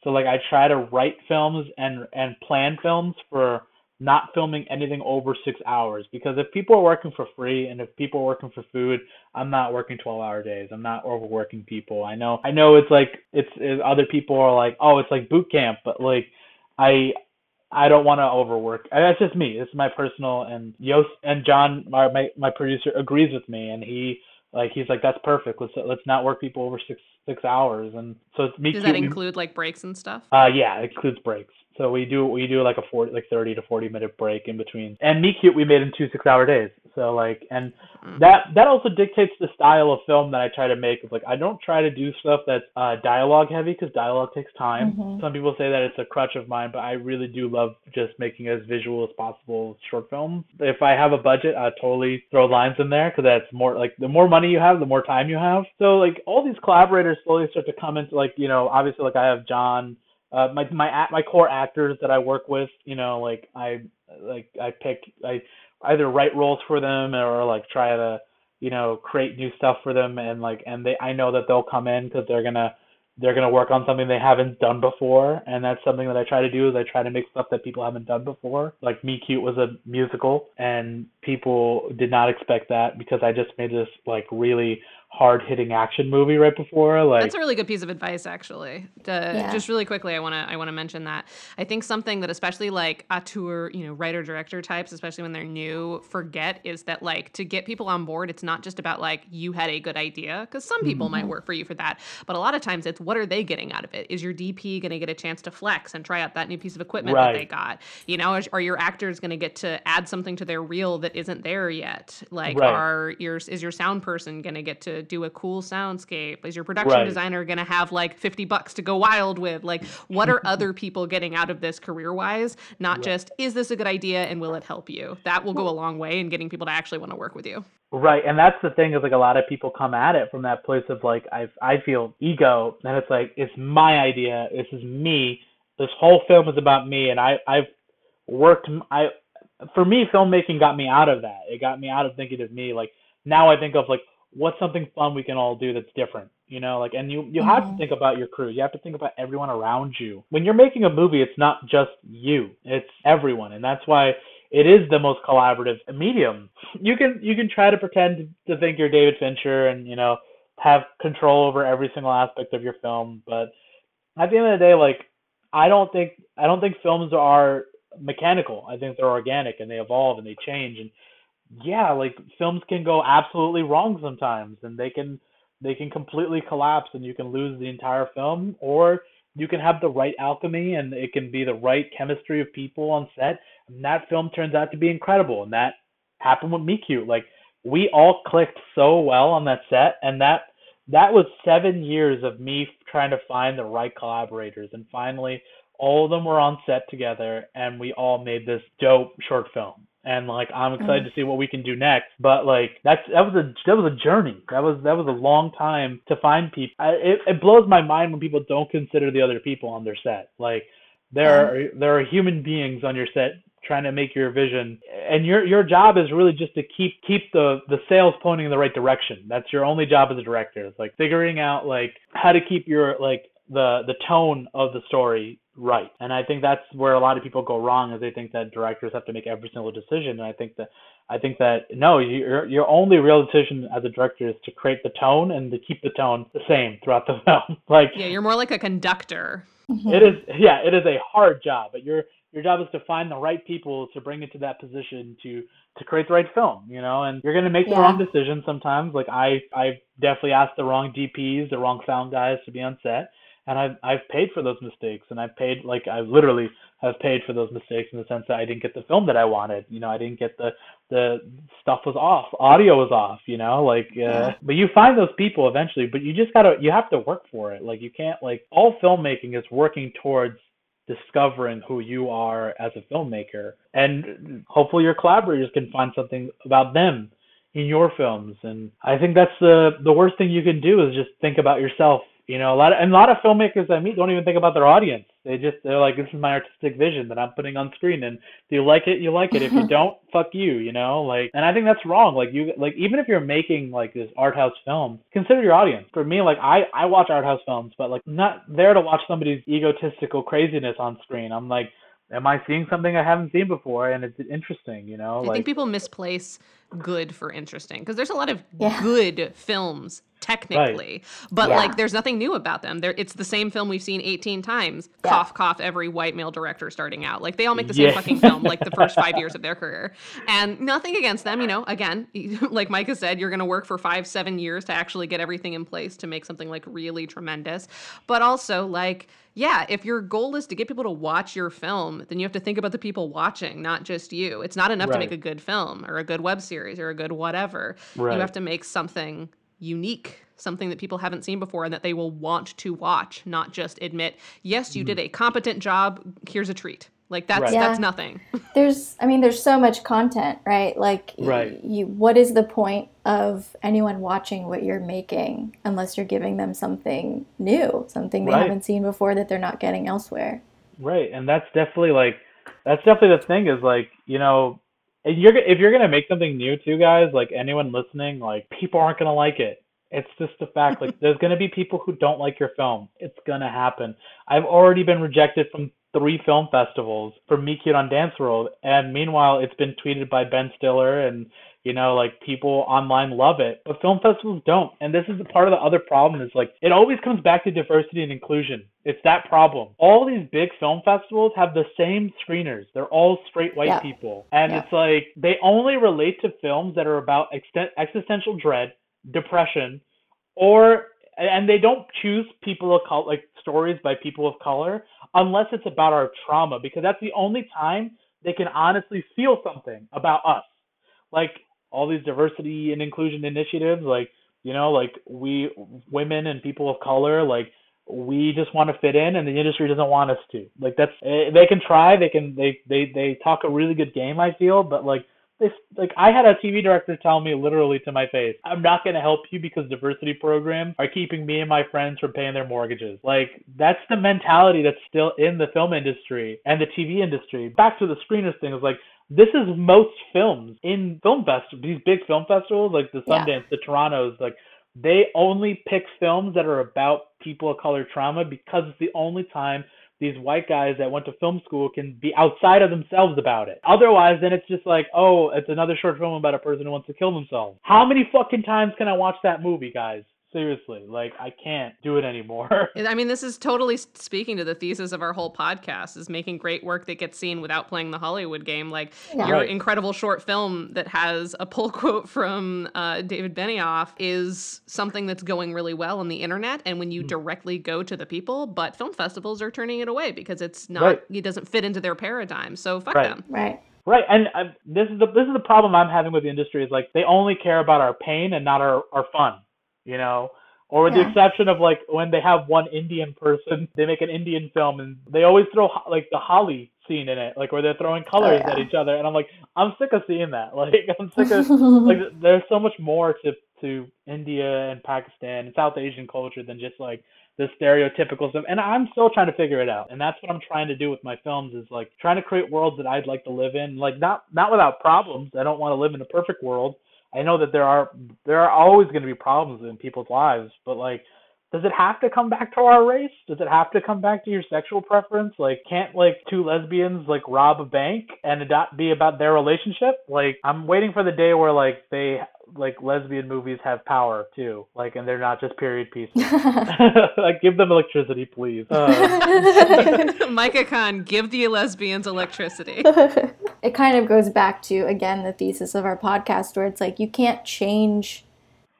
So like I try to write films and and plan films for not filming anything over six hours because if people are working for free and if people are working for food, I'm not working 12 hour days. I'm not overworking people. I know I know it's like it's, it's other people are like, "Oh, it's like boot camp," but like I I don't want to overwork. And That's just me. This is my personal and Yost and John, my, my my producer, agrees with me, and he like he's like that's perfect. Let's let's not work people over six six hours. And so it's me. Does cute, that include like breaks and stuff? uh, yeah, it includes breaks. So we do we do like a forty like thirty to forty minute break in between. And Meet Cute we made in two six hour days. So like and Mm. that that also dictates the style of film that I try to make. Like I don't try to do stuff that's uh, dialogue heavy because dialogue takes time. Mhm. Some people say that it's a crutch of mine, but I really do love just making as visual as possible short films. If I have a budget, I totally throw lines in there because that's more like the more money you have, the more time you have. So like all these collaborators slowly start to come into like you know obviously like I have John uh, my my act- my core actors that I work with, you know, like I like I pick I either write roles for them or like try to you know create new stuff for them and like and they I know that they'll come in because they're gonna they're gonna work on something they haven't done before and that's something that I try to do is I try to make stuff that people haven't done before. Like Meet Cute was a musical and people did not expect that because I just made this like really hard hitting action movie right before like That's a really good piece of advice, actually. Uh, Yeah. Just really quickly, I want to I want to mention that I think something that especially like auteur, you know, writer director types, especially when they're new, forget is that like to get people on board, it's not just about like you had a good idea because some people Mm-hmm. might work for you for that, but a lot of times it's what are they getting out of it? Is your DP going to get a chance to flex and try out that new piece of equipment that they got? You know, is- are your actors going to get to add something to their reel that isn't there yet? Like, Right. are your is your sound person going to get to do a cool soundscape? Is your production Right. designer going to have like 50 bucks to go wild with? Like, what are <laughs> other people getting out of this career wise? Not just, is this a good idea and will it help you? That will go a long way in getting people to actually want to work with you. Right, and that's the thing is like a lot of people come at it from that place of like I I feel ego, and it's like it's my idea, this is me, this whole film is about me, and I I've worked I for me filmmaking got me out of that. It got me out of thinking of me. Like now I think of like what's something fun we can all do that's different, you know? Like and you you have to Mhm. think about your crew. You have to think about everyone around you. When you're making a movie, it's not just you, it's everyone, and that's why it is the most collaborative medium. You can you can try to pretend to think you're David Fincher and you know have control over every single aspect of your film, but at the end of the day, like I don't think I don't think films are mechanical. I think they're organic and they evolve and they change. And yeah, like films can go absolutely wrong sometimes, and they can they can completely collapse, and you can lose the entire film, or you can have the right alchemy, and it can be the right chemistry of people on set, and that film turns out to be incredible. And that happened with Meet Cute. Like we all clicked so well on that set, and that that was seven years of me trying to find the right collaborators, and finally, all of them were on set together, and we all made this dope short film. And like, I'm excited mm. to see what we can do next. But like, that's that was a that was a journey. That was that was a long time to find people. I, it it blows my mind when people don't consider the other people on their set. Like, there are there are human beings on your set trying to make your vision and your your job is really just to keep keep the the sails pointing in the right direction that's your only job as a director it's like figuring out like how to keep your like the the tone of the story right. And i think that's where a lot of people go wrong is they think that directors have to make every single decision. And i think that i think that no your your only real decision as a director is to create the tone and to keep the tone the same throughout the <laughs> film. Like yeah you're more like a conductor. Mm-hmm. It is yeah it is a hard job but you're your job is to find the right people to bring into that position to to create the right film you know? And you're going to make yeah. the wrong decisions sometimes. Like i i definitely asked the wrong dps the wrong sound guys to be on set and i've i've paid for those mistakes and i've paid like i literally have paid for those mistakes in the sense that i didn't get the film that i wanted. You know i didn't get the the stuff was off audio was off you know like uh, yeah. but you find those people eventually but you just gotta you have to work for it. Like you can't like all filmmaking is working towards discovering who you are as a filmmaker. And hopefully your collaborators can find something about them in your films. And i think that's the the worst thing you can do is just think about yourself you know, a lot of, and a lot of filmmakers I meet don't even think about their audience. They just they're like, this is my artistic vision that I'm putting on screen, and do you like it? You like it. If you <laughs> don't, fuck you. You know, like, and I think that's wrong. Like you, like even if you're making like this art house film, consider your audience. For me, like I I watch art house films, but like not there to watch somebody's egotistical craziness on screen. I'm like, am I seeing something I haven't seen before? And it's interesting, you know. I like, think people misplace good for interesting because there's a lot of yeah. good films technically right. but yeah. like there's nothing new about them there it's the same film we've seen 18 times yeah. cough cough every white male director starting out like they all make the same yeah. fucking film like the <laughs> first five years of their career and nothing against them you know again <laughs> like micah said you're going to work for five seven years to actually get everything in place to make something like really tremendous but also like yeah, if your goal is to get people to watch your film, then you have to think about the people watching, not just you. It's not enough right. to make a good film or a good web series or a good whatever. Right. You have to make something unique, something that people haven't seen before and that they will want to watch, not just admit, yes, you mm. did a competent job, here's a treat. Like that's right. that's nothing. <laughs> there's I mean there's so much content, right? Like right. you what is the point of anyone watching what you're making unless you're giving them something new, something they right. haven't seen before that they're not getting elsewhere. Right. And that's definitely like that's definitely the thing is like, you know, if you're if you're gonna make something new too, guys, like anyone listening, like people aren't gonna like it. It's just a fact. Like <laughs> there's gonna be people who don't like your film. It's gonna happen. I've already been rejected from three film festivals for Meet Cute on Dance World, and meanwhile it's been tweeted by Ben Stiller and you know like people online love it. But film festivals don't and this is the part of the other problem is like it always comes back to diversity and inclusion. It's that problem. All these big film festivals have the same screeners. They're all straight white yeah. people. And yeah. it's like they only relate to films that are about existential dread depression or and they don't choose people of color like stories by people of color unless it's about our trauma because that's the only time they can honestly feel something about us. Like all these diversity and inclusion initiatives like you know like we women and people of color like we just want to fit in and the industry doesn't want us to. Like that's eh, they can try they can they they they talk a really good game i feel but like like I had a TV director tell me literally to my face, I'm not gonna help you because diversity programs are keeping me and my friends from paying their mortgages. Like that's the mentality that's still in the film industry and the TV industry. Back to the screeners thing is like this is most films in film festivals, these big film festivals like the Sundance, yeah. the Toronto's, like they only pick films that are about people of color trauma because it's the only time these white guys that went to film school can be outside of themselves about it. Otherwise, then it's just like, oh, it's another short film about a person who wants to kill themselves. How many fucking times can I watch that movie, guys? Seriously like i can't do it anymore <laughs> i mean this is totally speaking to the thesis of our whole podcast is making great work that gets seen without playing the hollywood game like yeah. your right. incredible short film that has a pull <laughs> quote from uh, david benioff is something that's going really well on the internet and when you mm. directly go to the people but film festivals are turning it away because it's not right. it doesn't fit into their paradigm so fuck right. them right Right, and uh, this is the this is the problem I'm having with the industry is like they only care about our pain and not our our fun, you know. Or with the exception of like when they have one Indian person, <laughs> they make an Indian film and they always throw like the Holi scene in it, like where they're throwing colors yeah. at each other, and I'm like, I'm sick of seeing that. <laughs> Like I'm sick of <laughs> like there's so much more to to India and Pakistan and South Asian culture than just like the stereotypical stuff. And I'm still trying to figure it out. And that's what I'm trying to do with my films is like trying to create worlds that I'd like to live in. Like not not without problems. I don't want to live in a perfect world. I know that there are there are always going to be problems in people's lives, but like does it have to come back to our race? Does it have to come back to your sexual preference? Like, can't like two lesbians like rob a bank and it not be about their relationship? Like, I'm waiting for the day where like they like lesbian movies have power too, like, and they're not just period pieces. <laughs> <laughs> like, give them electricity, please. Uh, <laughs> Micah Khan, give the lesbians electricity. it kind of goes back to again the thesis of our podcast where it's like you can't change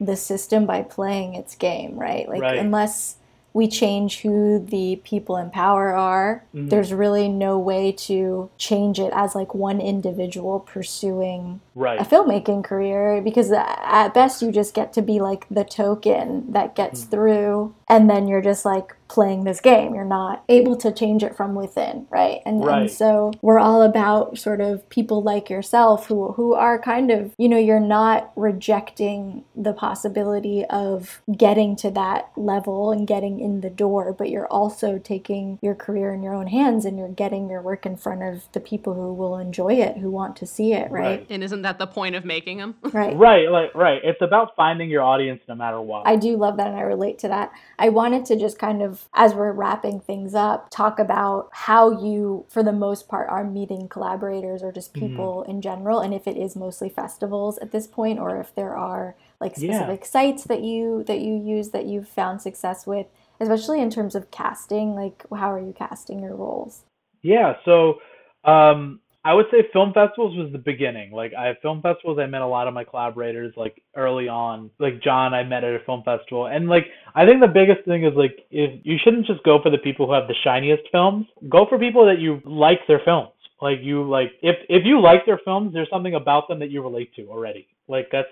the system by playing its game right like Right. unless we change who the people in power are Mhm. there's really no way to change it as like one individual pursuing right. a filmmaking career because at best you just get to be like the token that gets Hmm. through and then you're just like playing this game you're not able to change it from within right and, Right. and so we're all about sort of people like yourself who who are kind of you know you're not rejecting the possibility of getting to that level and getting in the door but you're also taking your career in your own hands and you're getting your work in front of the people who will enjoy it who want to see it right Right. and isn't that the point of making them? <laughs> right Right, like right. It's about finding your audience no matter what. I do love that and I relate to that. I wanted to just kind of, as we're wrapping things up, talk about how you, for the most part, are meeting collaborators or just Mm-hmm. people in general, and if it is mostly festivals at this point, or if there are like Yeah. specific sites that you that you use that you've found success with, especially in terms of casting. Like, how are you casting your roles? Yeah, so um, I would say film festivals was the beginning. Like I film festivals, I met a lot of my collaborators like early on. Like John, I met at a film festival, and like I think the biggest thing is like if you shouldn't just go for the people who have the shiniest films. Go for people that you like their films. Like you like if if you like their films, there's something about them that you relate to already. Like that's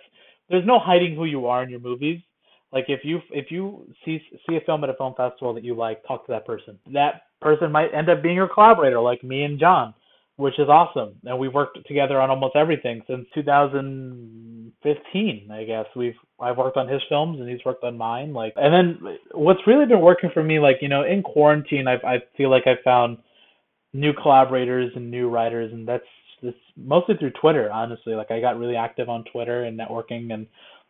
there's no hiding who you are in your movies. Like if you if you see see a film at a film festival that you like, talk to that person. That person might end up being your collaborator, like me and John, which is awesome. And we've worked together on almost everything since 2015, I guess. We've I've worked on his films and he's worked on mine. Like, and then what's really been working for me, like you know, in quarantine, I I feel like I found new collaborators and new writers, and that's this mostly through Twitter, honestly. Like I got really active on Twitter and networking and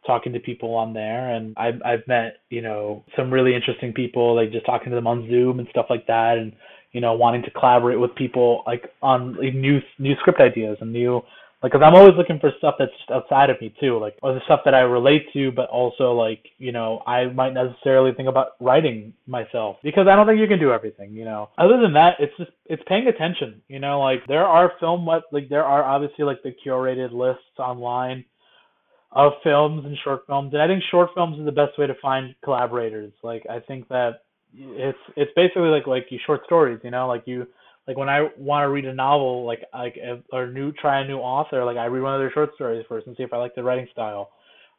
talking to people on there and I've I've met, you know, some really interesting people, like just talking to them on Zoom and stuff like that and you know, wanting to collaborate with people like on like, new new script ideas and new like cuz I'm always looking for stuff that's just outside of me too, like or the stuff that I relate to but also like, you know, I might necessarily think about writing myself because I don't think you can do everything, you know. Other than that, it's just it's paying attention, you know, like there are film what like there are obviously like the curated lists online of films and short films and i think short films is the best way to find collaborators like i think that it's it's basically like like you short stories you know like you like when i want to read a novel like like or new try a new author like i read one of their short stories first and see if i like the writing style.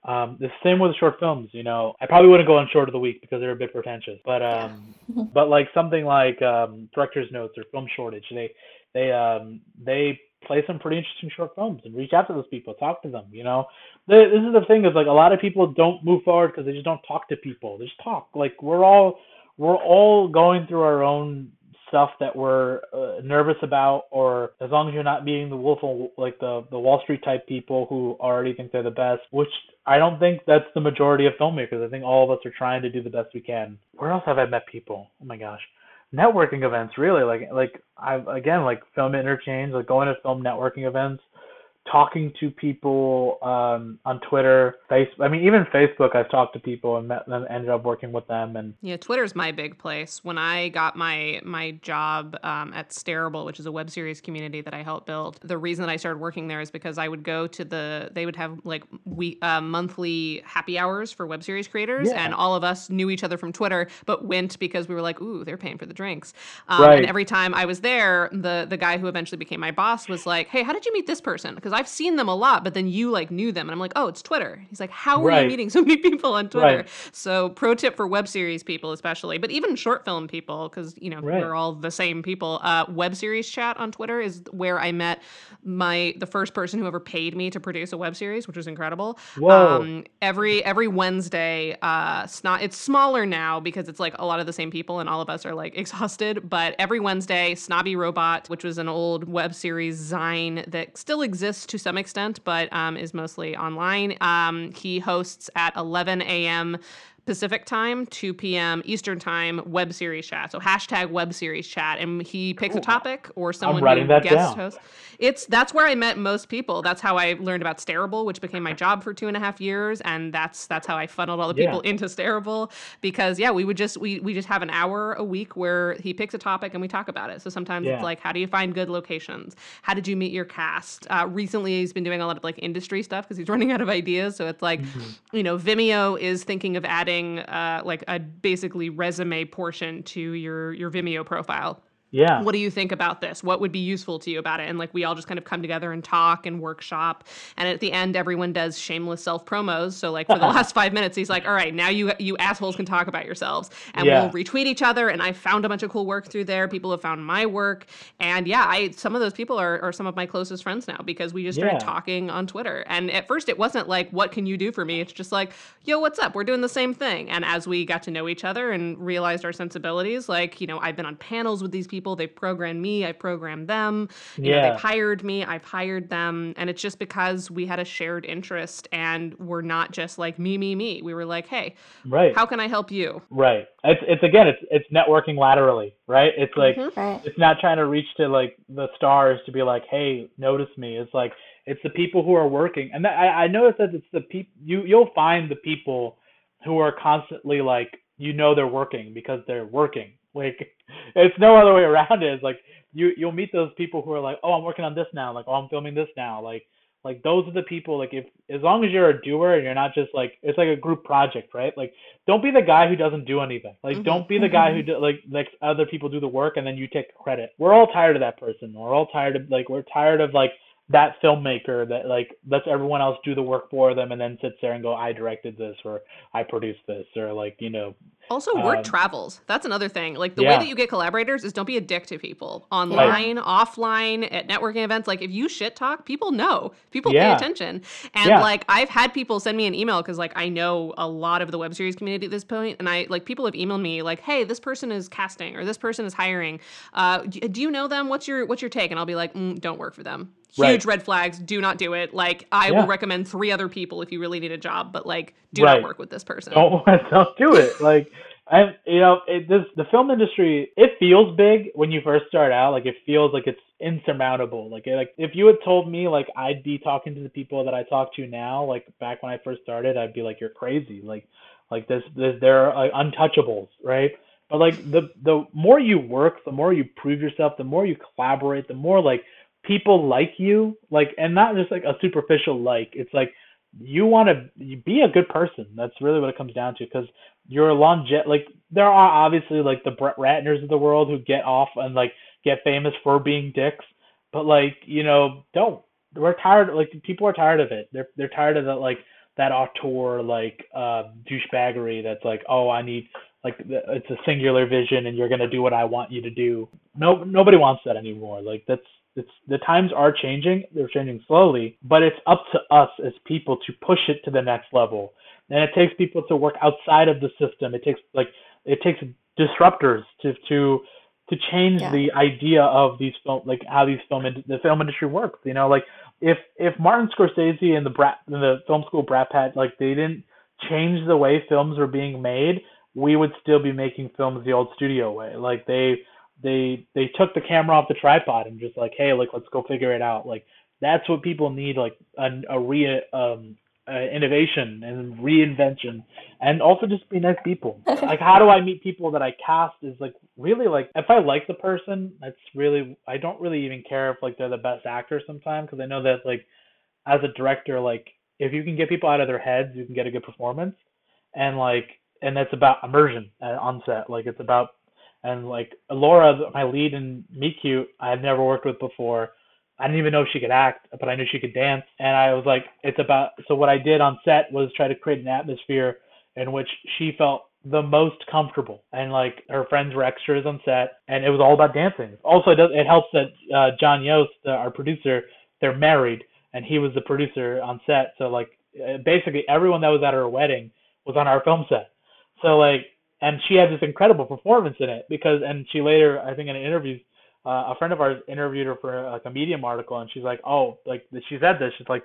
Um the same with short films you know. I probably wouldn't go on short of the week because they're a bit pretentious but um <laughs> but like something like um director's notes or film shortage they they um they play some pretty interesting short films and reach out to those people talk to them you know. The, this is the thing is like a lot of people don't move forward because they just don't talk to people. They just talk. Like we're all we're all going through our own stuff that we're uh, nervous about or as long as you're not meeting the wolf like the the wall street type people who already think they're the best which i don't think that's the majority of filmmakers. I think all of us are trying to do the best we can. Where else have i met people? Oh my gosh. Networking events really. Like like i again like film interchange like going to film networking events talking to people um, on Twitter, Facebook. I mean, even Facebook, I've talked to people and met them, ended up working with them. And yeah, Twitter's my big place. When I got my my job um, at Stareable, which is a web series community that I helped build, the reason that I started working there is because I would go to the they would have like we uh, monthly happy hours for web series creators, Yeah. and all of us knew each other from Twitter, but went because we were like, ooh, they're paying for the drinks. Um, Right. And every time I was there, the the guy who eventually became my boss was like, hey, how did you meet this person? Because I've seen them a lot, but then you like knew them, and I'm like, oh, it's Twitter. He's like, how are Right. you meeting so many people on Twitter? Right. So, pro tip for web series people, especially, but even short film people, because you know Right. we're all the same people. Uh, web series chat on Twitter is where I met my the first person who ever paid me to produce a web series, which was incredible. Whoa. Um, every every Wednesday, uh, snot. It's smaller now because it's like a lot of the same people, and all of us are like <laughs> exhausted. But every Wednesday, Snobby Robot, which was an old web series Zine that still exists to some extent, but um, is mostly online. Um, he hosts at 11 a.m. Pacific time, 2 p.m. Eastern time, web series chat. So hashtag web series chat, and he picks a topic or someone who guest down. hosts. It's that's where I met most people. That's how I learned about Stareable, which became my job for two and a half years, and that's that's how I funneled all the people Yeah. into Stareable. Because yeah, we would just we we just have an hour a week where he picks a topic and we talk about it. So sometimes Yeah. it's like, how do you find good locations? How did you meet your cast? Uh, recently, he's been doing a lot of like industry stuff because he's <laughs> running out of ideas. So it's like, Mm-hmm. you know, Vimeo is thinking of adding uh, like a basically resume portion to your your Vimeo profile yeah. what do you think about this? What would be useful to you about it? And like we all just kind of come together and talk and workshop. And at the end everyone does shameless self promos so like for the <laughs> last five minutes he's like all right now you you assholes can talk about yourselves. And Yeah. we'll retweet each other. And i found a bunch of cool work through there. People have found my work. And yeah i some of those people are, are some of my closest friends now because we just started Yeah. talking on twitter. And at first it wasn't like what can you do for me? It's just like yo what's up? We're doing the same thing. And as we got to know each other and realized our sensibilities like you know i've been on panels with these people they've programmed me i've programmed them you know Yeah. they've hired me i've hired them and it's just because we had a shared interest and we're not just like me me me we were like hey Right. how can i help you right. It's it's again it's it's networking laterally, right? It's like Mhm. Right. it's not trying to reach to like the stars to be like, hey, notice me. It's like it's the people who are working, and that, I I noticed that it's the people you you'll find the people who are constantly like you know they're working because they're working. <laughs> Like it's no other way around it. It's like you you'll meet those people who are like, oh, I'm working on this now. Like, oh, I'm filming this now. Like like those are the people like if as long as you're a doer and you're not just like it's like a group project right like don't be the guy who doesn't do anything like Mhm. don't be the guy who do, like lets other people do the work and then you take credit we're all tired of that person we're all tired of like we're tired of like that filmmaker that like lets everyone else do the work for them and then sits there and go i directed this or i produced this or like you know Also, work Um, travels. That's another thing. Like the way that you get collaborators is don't be a dick to people online, offline, at networking events. Like if you shit talk, people know. People Yeah. pay attention. And Yeah. like I've had people send me an email because like I know a lot of the web series community at this point, and I like people have emailed me like, "Hey, this person is casting or this person is hiring. Uh, do you know them? What's your what's your take?" And I'll be like, mm, "Don't work for them." Huge Right. red flags. Do not do it. Like I Yeah. will recommend three other people if you really need a job, but like do Right. not work with this person. don't <laughs> don't do it like and you know it this the film industry it feels big when you first start out like it feels like it's insurmountable like it, like if you had told me like I'd be talking to the people that I talk to now like back when I first started I'd be like you're crazy like like this this they're like untouchables right but like the the more you work the more you prove yourself the more you collaborate the more like people like you like and not just like a superficial like it's like you want to be a good person. That's really what it comes down to because you're longe like there are obviously like the Brett Ratners of the world who get off and like get famous for being dicks, but like you know don't. We're tired. Like people are tired of it. They're they're tired of that like that auteur like uh douchebaggery that's like oh I need like it's a singular vision and you're gonna do what I want you to do. No nobody wants that anymore. Like that's it's the times are changing they're changing slowly but it's up to us as people to push it to the next level. And it takes people to work outside of the system. It takes like it takes disruptors to to to change Yeah. the idea of these film like how these film in, the film industry works you know? Like if if martin scorsese and the brat and the film school brat pack like they didn't change the way films were being made we would still be making films the old studio way. Like they they they took the camera off the tripod and just like hey like let's go figure it out like that's what people need, like a, a re um uh, innovation and reinvention, and also just be nice people. <laughs> like, how do I meet people that I cast? Is like really like if I like the person, that's really I don't really even care if like they're the best actor sometimes because I know that like as a director, like if you can get people out of their heads, you can get a good performance, and like and that's about immersion on set. Like it's about and like Laura, my lead in Meet Cute, I had never worked with before I didn't even know if she could act, but I knew she could dance. And I was like, it's about. So what I did on set was try to create an atmosphere in which she felt the most comfortable. And like her friends were extras on set, and it was all about dancing. Also, it, does, it helps that uh, John Yost, uh, our producer, they're married, and he was the producer on set. So like uh, basically everyone that was at her wedding was on our film set. So like, and she had this incredible performance in it because, and she later, I think in an interview uh, a friend of ours interviewed her for like a Medium article, and she's like, "Oh, like she said this. She's like,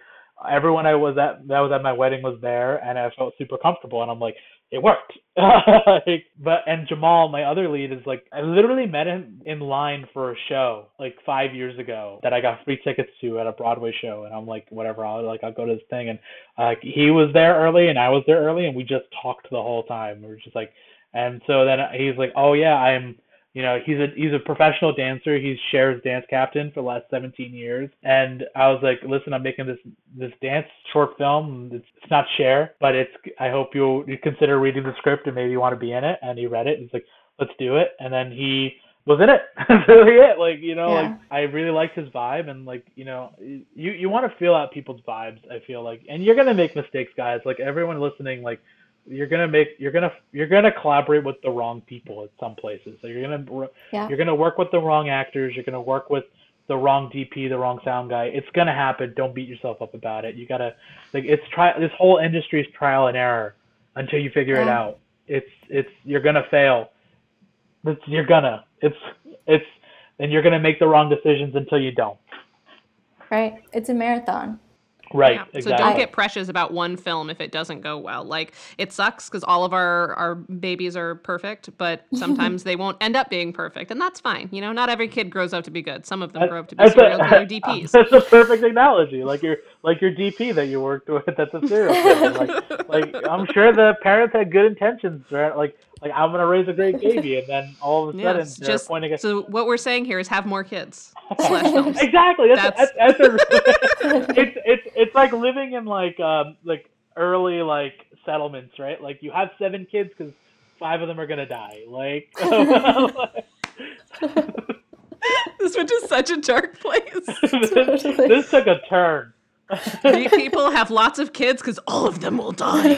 everyone I was at that was at my wedding was there, and I felt super comfortable." And I'm like, "It worked." <laughs> like, but and Jamal, my other lead, is like, I literally met him in line for a show like five years ago that I got free tickets to at a Broadway show, and I'm like, whatever, I'll like I'll go to this thing, and uh, he was there early, and I was there early, and we just talked the whole time. We were just like, and so then he's like, "Oh yeah, I'm." You know, he's a he's a professional dancer. He's Cher's dance captain for the last 17 years. And I was like, listen, I'm making this this dance short film. It's, it's not Cher, but it's. I hope you'll you consider reading the script and maybe you want to be in it. And he read it. He's like, let's do it. And then he was in it. <laughs> That's really it. Like you know, yeah. like I really liked his vibe, and like you know, you you want to feel out people's vibes. I feel like, and you're gonna make mistakes, guys. Like everyone listening, like you're gonna make you're gonna you're gonna collaborate with the wrong people at some places. So you're gonna yeah. you're gonna work with the wrong actors. You're gonna work with the wrong DP, the wrong sound guy. It's gonna happen. Don't beat yourself up about it. You gotta like it's try this whole industry is trial and error until you figure yeah. it out. It's it's you're gonna fail. It's you're gonna it's it's and you're gonna make the wrong decisions until you don't. Right. It's a marathon. Right. Yeah. Exactly. So don't get precious about one film if it doesn't go well. Like it sucks because all of our our babies are perfect, but <laughs> sometimes they won't end up being perfect, and that's fine. You know, not every kid grows up to be good. Some of them grow up to be serial killer <laughs> DPs. That's a perfect analogy. Like your like your DP that you worked <laughs> with. That's a serial killer. like like I'm sure the parents had good intentions. Right? Like like I'm gonna raise a great <laughs> baby, and then all of a sudden yes, just, pointing at. So what we're saying here is have more kids. <laughs> exactly. That's that's, a, that's, a, <laughs> it's it's it's like living in like um like early like settlements, right? Like you have seven kids because five of them are gonna die. Like. this went to such a dark place. this, this took a turn. People have lots of kids because all of them will die. <laughs>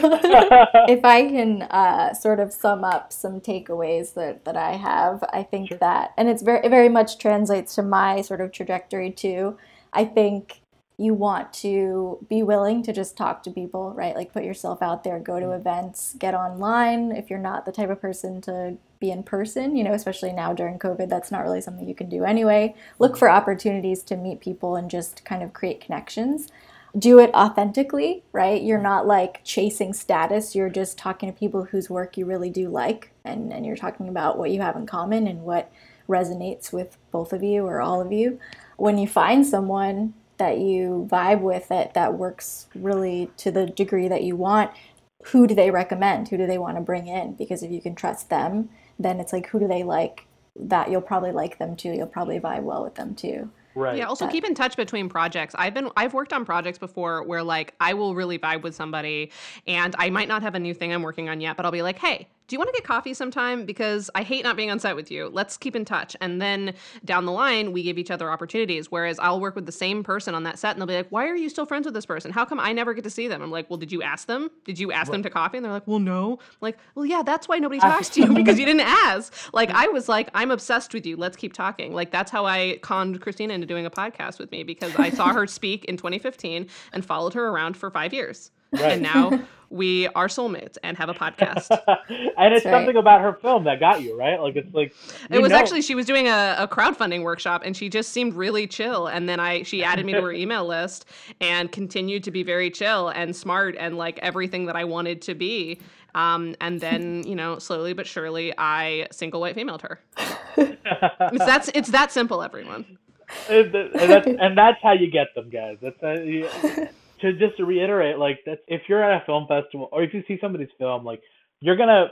if I can uh, sort of sum up some takeaways that, that I have, I think sure. that, and it's very, very much translates to my sort of trajectory too. I think you want to be willing to just talk to people, right? Like put yourself out there, go to mm. events, get online. If you're not the type of person to be in person, you know, especially now during COVID, that's not really something you can do anyway. Look for opportunities to meet people and just kind of create connections. Do it authentically, right? You're not like chasing status, you're just talking to people whose work you really do like, and, and you're talking about what you have in common and what resonates with both of you or all of you. When you find someone that you vibe with that that works really to the degree that you want who do they recommend who do they want to bring in because if you can trust them then it's like who do they like that you'll probably like them too you'll probably vibe well with them too Right. Yeah. Also, keep in touch between projects. I've been I've worked on projects before where like I will really vibe with somebody, and I might not have a new thing I'm working on yet, but I'll be like, hey, do you want to get coffee sometime? Because I hate not being on set with you. Let's keep in touch. And then down the line, we give each other opportunities. Whereas I'll work with the same person on that set and they'll be like, why are you still friends with this person? How come I never get to see them? I'm like, well, did you ask them? Did you ask right. them to coffee? And they're like, well, no. I'm like, well, yeah, that's why nobody talks to <laughs> you because you didn't ask. Like, I was like, I'm obsessed with you. Let's keep talking. Like, that's how I conned Christina into doing a podcast with me because I saw her <laughs> speak in 2015 and followed her around for five years. Right. <laughs> And now we are soulmates and have a podcast. <laughs> and it's That's something right. about her film that got you, right? Like it's like It was know. actually she was doing a, a crowdfunding workshop and she just seemed really chill. And then I she added me to her <laughs> email list and continued to be very chill and smart and like everything that I wanted to be. Um, and then, you know, slowly but surely I single white femaled her. it's that's it's that simple, everyone. and, that's, and that's how you get them, guys. That's how you, to just to reiterate, like that's if you're at a film festival or if you see somebody's film, like you're gonna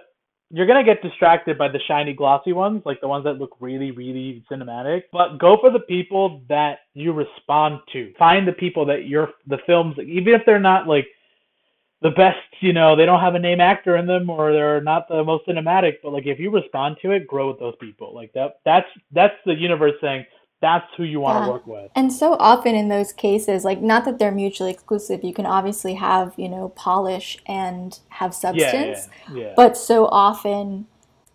you're gonna get distracted by the shiny glossy ones, like the ones that look really, really cinematic. But go for the people that you respond to. Find the people that you're the films, even if they're not like the best, you know, they don't have a name actor in them or they're not the most cinematic, but like if you respond to it, grow with those people. Like that that's that's the universe saying that's who you want yeah. to work with. And so often in those cases, like not that they're mutually exclusive, you can obviously have, you know, polish and have substance. Yeah, yeah, but so often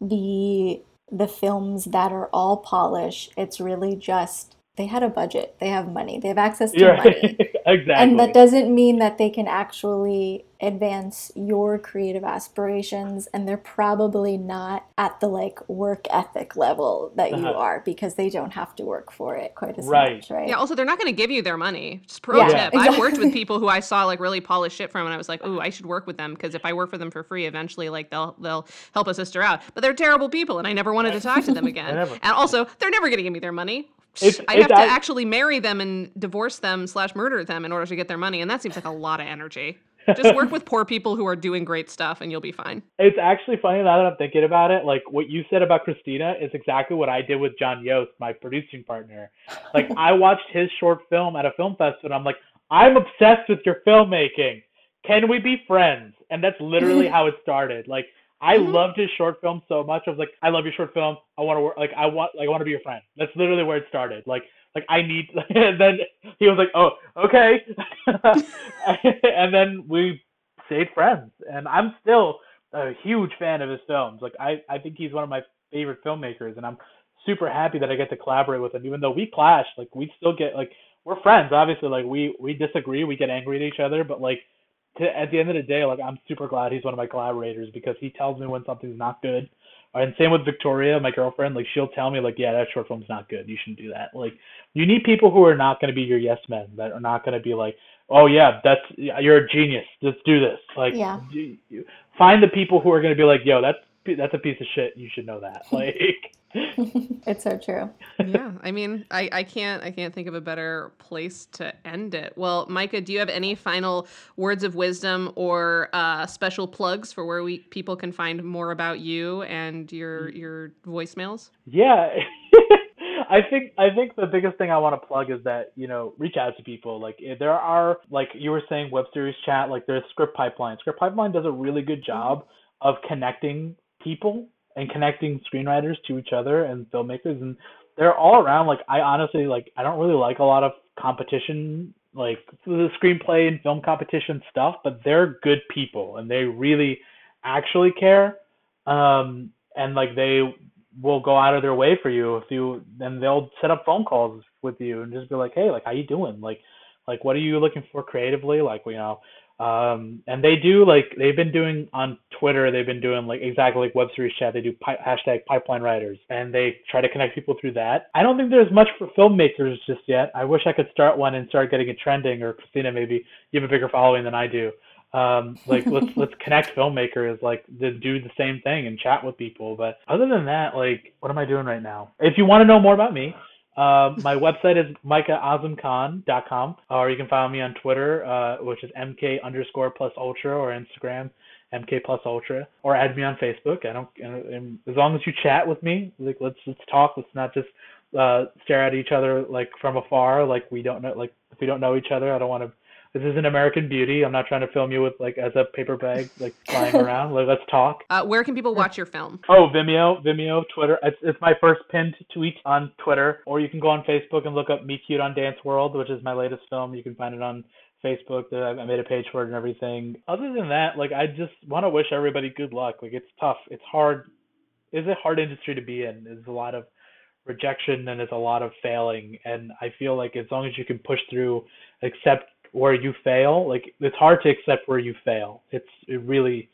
the the films that are all polish, it's really just they had a budget, they have money, they have access to yeah, money. <laughs> exactly. And that doesn't mean that they can actually advance your creative aspirations and they're probably not at the like work ethic level that uh-huh. you are because they don't have to work for it quite as right. much, right? Yeah, also they're not going to give you their money. Just pro yeah, tip. Exactly. I've worked with people who I saw like really polished shit from and I was like, "Oh, I should work with them because if I work for them for free, eventually like they'll they'll help a sister out." But they're terrible people and I never wanted to talk to them <laughs> again. and also, they're never going to give me their money. It's, I have to I, actually marry them and divorce them slash murder them in order to get their money, and that seems like a lot of energy. Just work with poor people who are doing great stuff, and you'll be fine. <laughs> It's actually funny now that I'm thinking about it. Like what you said about Christina is exactly what I did with John Yost, my producing partner. Like I <laughs> watched his short film at a film festival, and I'm like, I'm obsessed with your filmmaking. Can we be friends? And that's literally <laughs> how it started. Like I mm-hmm. loved his short film so much. I was like, I love your short film. I want to work. Like, I want, like, I want to be your friend. That's literally where it started. Like, like I need. <laughs> and then he was like, oh, okay. <laughs> and then we stayed friends. And I'm still a huge fan of his films. Like, I, I think he's one of my favorite filmmakers, and I'm super happy that I get to collaborate with him. Even though we clash, like, we still get like we're friends. Obviously, like we we disagree, we get angry at each other, but like to, at the end of the day, like I'm super glad he's one of my collaborators because he tells me when something's not good. And same with Victoria, my girlfriend. Like she'll tell me, like, yeah, that short film's not good. You shouldn't do that. Like, you need people who are not going to be your yes men. That are not going to be like, oh yeah, that's you're a genius. Let's do this. Like, yeah. you, you, find the people who are going to be like, yo, that's that's a piece of shit. You should know that. <laughs> Like. <laughs> it's so true. yeah, I mean, I, I can't I can't think of a better place to end it. Well, Micah, do you have any final words of wisdom or uh, special plugs for where we people can find more about you and your mm. your voicemails? Yeah. <laughs> I think I think the biggest thing I want to plug is that you know reach out to people. Like eh, there are like you were saying web series chat. Like there's script pipeline. Script pipeline does a really good mm-hmm. job of connecting people and connecting screenwriters to each other and filmmakers and they're all around like I honestly like I don't really like a lot of competition like the screenplay and film competition stuff, but they're good people and they really actually care. Um and like they will go out of their way for you if you and they'll set up phone calls with you and just be like, Hey, like how you doing? Like like what are you looking for creatively? Like you know, um, and they do like they've been doing on Twitter. They've been doing like exactly like web series chat. They do pi- hashtag pipeline writers, and they try to connect people through that. I don't think there's much for filmmakers just yet. I wish I could start one and start getting it trending. Or Christina, maybe you have a bigger following than I do. Um, like let's <laughs> let's connect filmmakers like to do the same thing and chat with people. But other than that, like what am I doing right now? If you want to know more about me, uh, my website is micahazamkhan.com, or you can follow me on Twitter, uh, which is mk underscore plus ultra, or Instagram mk plus ultra, or add me on Facebook. I don't, and as long as you chat with me, like let's let's talk. Let's not just uh, stare at each other like from afar, like we don't know, like if we don't know each other. I don't want to this is an American Beauty. I'm not trying to film you with like as a paper bag, like <laughs> flying around. Like, let's talk. Uh, where can people watch your film? <laughs> Oh, Vimeo, Vimeo, Twitter. It's, it's my first pinned tweet on Twitter, or you can go on Facebook and look up Meet Cute on Dance World, which is my latest film. You can find it on Facebook. I made a page for it and everything. Other than that, like I just want to wish everybody good luck. Like it's tough. It's hard. It's a hard industry to be in. There's a lot of rejection and there's a lot of failing. And I feel like as long as you can push through, accept where you fail. Like it's hard to accept where you fail. It's it really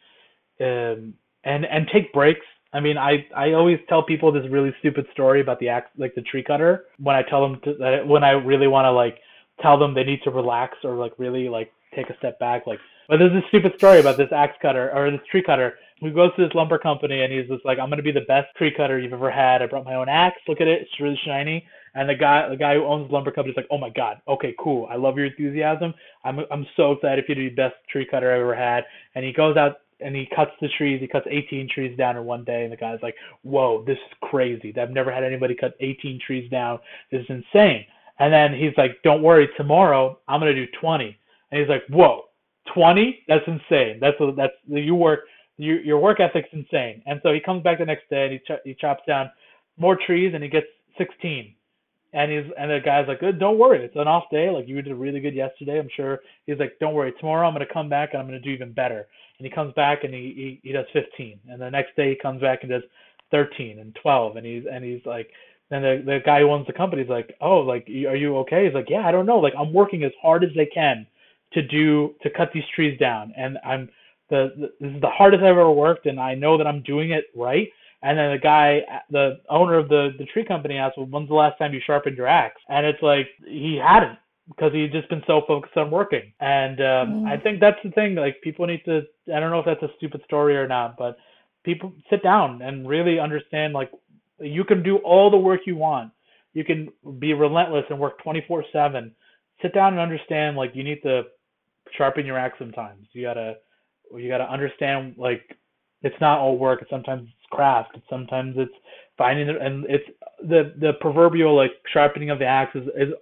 um and and take breaks. I mean, I I always tell people this really stupid story about the act like the tree cutter when I tell them to, that when I really want to like tell them they need to relax or like really like take a step back like but there's this stupid story about this axe cutter or this tree cutter who goes to this lumber company and he's just like I'm gonna be the best tree cutter you've ever had. I brought my own axe. Look at it, it's really shiny And the guy, the guy who owns the lumber company is like, oh my god, okay, cool, I love your enthusiasm. I'm I'm so excited for you to be the best tree cutter I've ever had. And he goes out and he cuts the trees. He cuts 18 trees down in one day, and the guy's like, "Whoa, this is crazy! I've never had anybody cut 18 trees down. This is insane." And then he's like, "Don't worry, tomorrow I'm gonna do 20." And he's like, "Whoa, 20? That's insane. That's a, that's you work you, your work ethic's insane." And so he comes back the next day and he ch- he chops down more trees and he gets 16 and he's and the guy's like, uh, "Don't worry, it's an off day. Like you did really good yesterday. I'm sure." He's like, "Don't worry, tomorrow I'm gonna come back and I'm gonna do even better." And he comes back and he he, he does 15, and the next day he comes back and does 13 and 12, and he's and he's like, then the the guy who owns the company is like, "Oh, like are you okay?" He's like, "Yeah, I don't know. Like I'm working as hard as they can to do to cut these trees down, and I'm the, the this is the hardest I've ever worked, and I know that I'm doing it right." And then the guy, the owner of the the tree company asked, "Well, when's the last time you sharpened your axe?" And it's like he hadn't because he'd just been so focused on working. And um, mm. I think that's the thing. Like people need to. I don't know if that's a stupid story or not, but people sit down and really understand. Like you can do all the work you want. You can be relentless and work 24/7. Sit down and understand. Like you need to sharpen your axe sometimes. You gotta you gotta understand like it's not all work. Sometimes craft. Sometimes it's finding it, and it's the the proverbial like sharpening of the axe is, is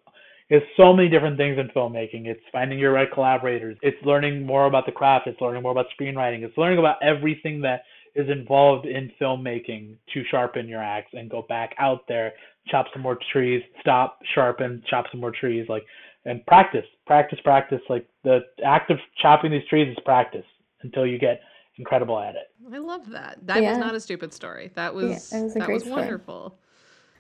is so many different things in filmmaking. It's finding your right collaborators. It's learning more about the craft. It's learning more about screenwriting. It's learning about everything that is involved in filmmaking to sharpen your axe and go back out there, chop some more trees, stop, sharpen, chop some more trees, like and practice, practice, practice. Like the act of chopping these trees is practice until you get incredible at it. I love that. That yeah. was not a stupid story. That was, yeah, was that was wonderful.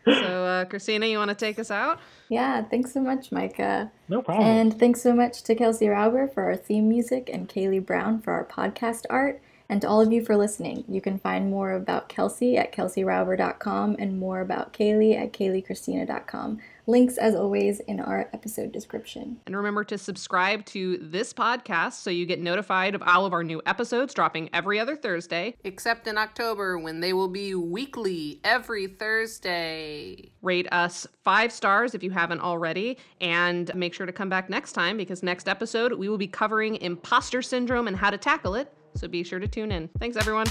so, uh, Christina, you want to take us out? Yeah, thanks so much, Micah. No problem. And thanks so much to Kelsey Rauber for our theme music and Kailee Brown for our podcast art. And to all of you for listening, you can find more about Kelsey at kelseyrauber.com and more about Kailee at kaileecristina.com. Links, as always, in our episode description. And remember to subscribe to this podcast so you get notified of all of our new episodes dropping every other Thursday. Except in October when they will be weekly every Thursday. Rate us five stars if you haven't already. And make sure to come back next time because next episode we will be covering imposter syndrome and how to tackle it. So be sure to tune in. Thanks, everyone.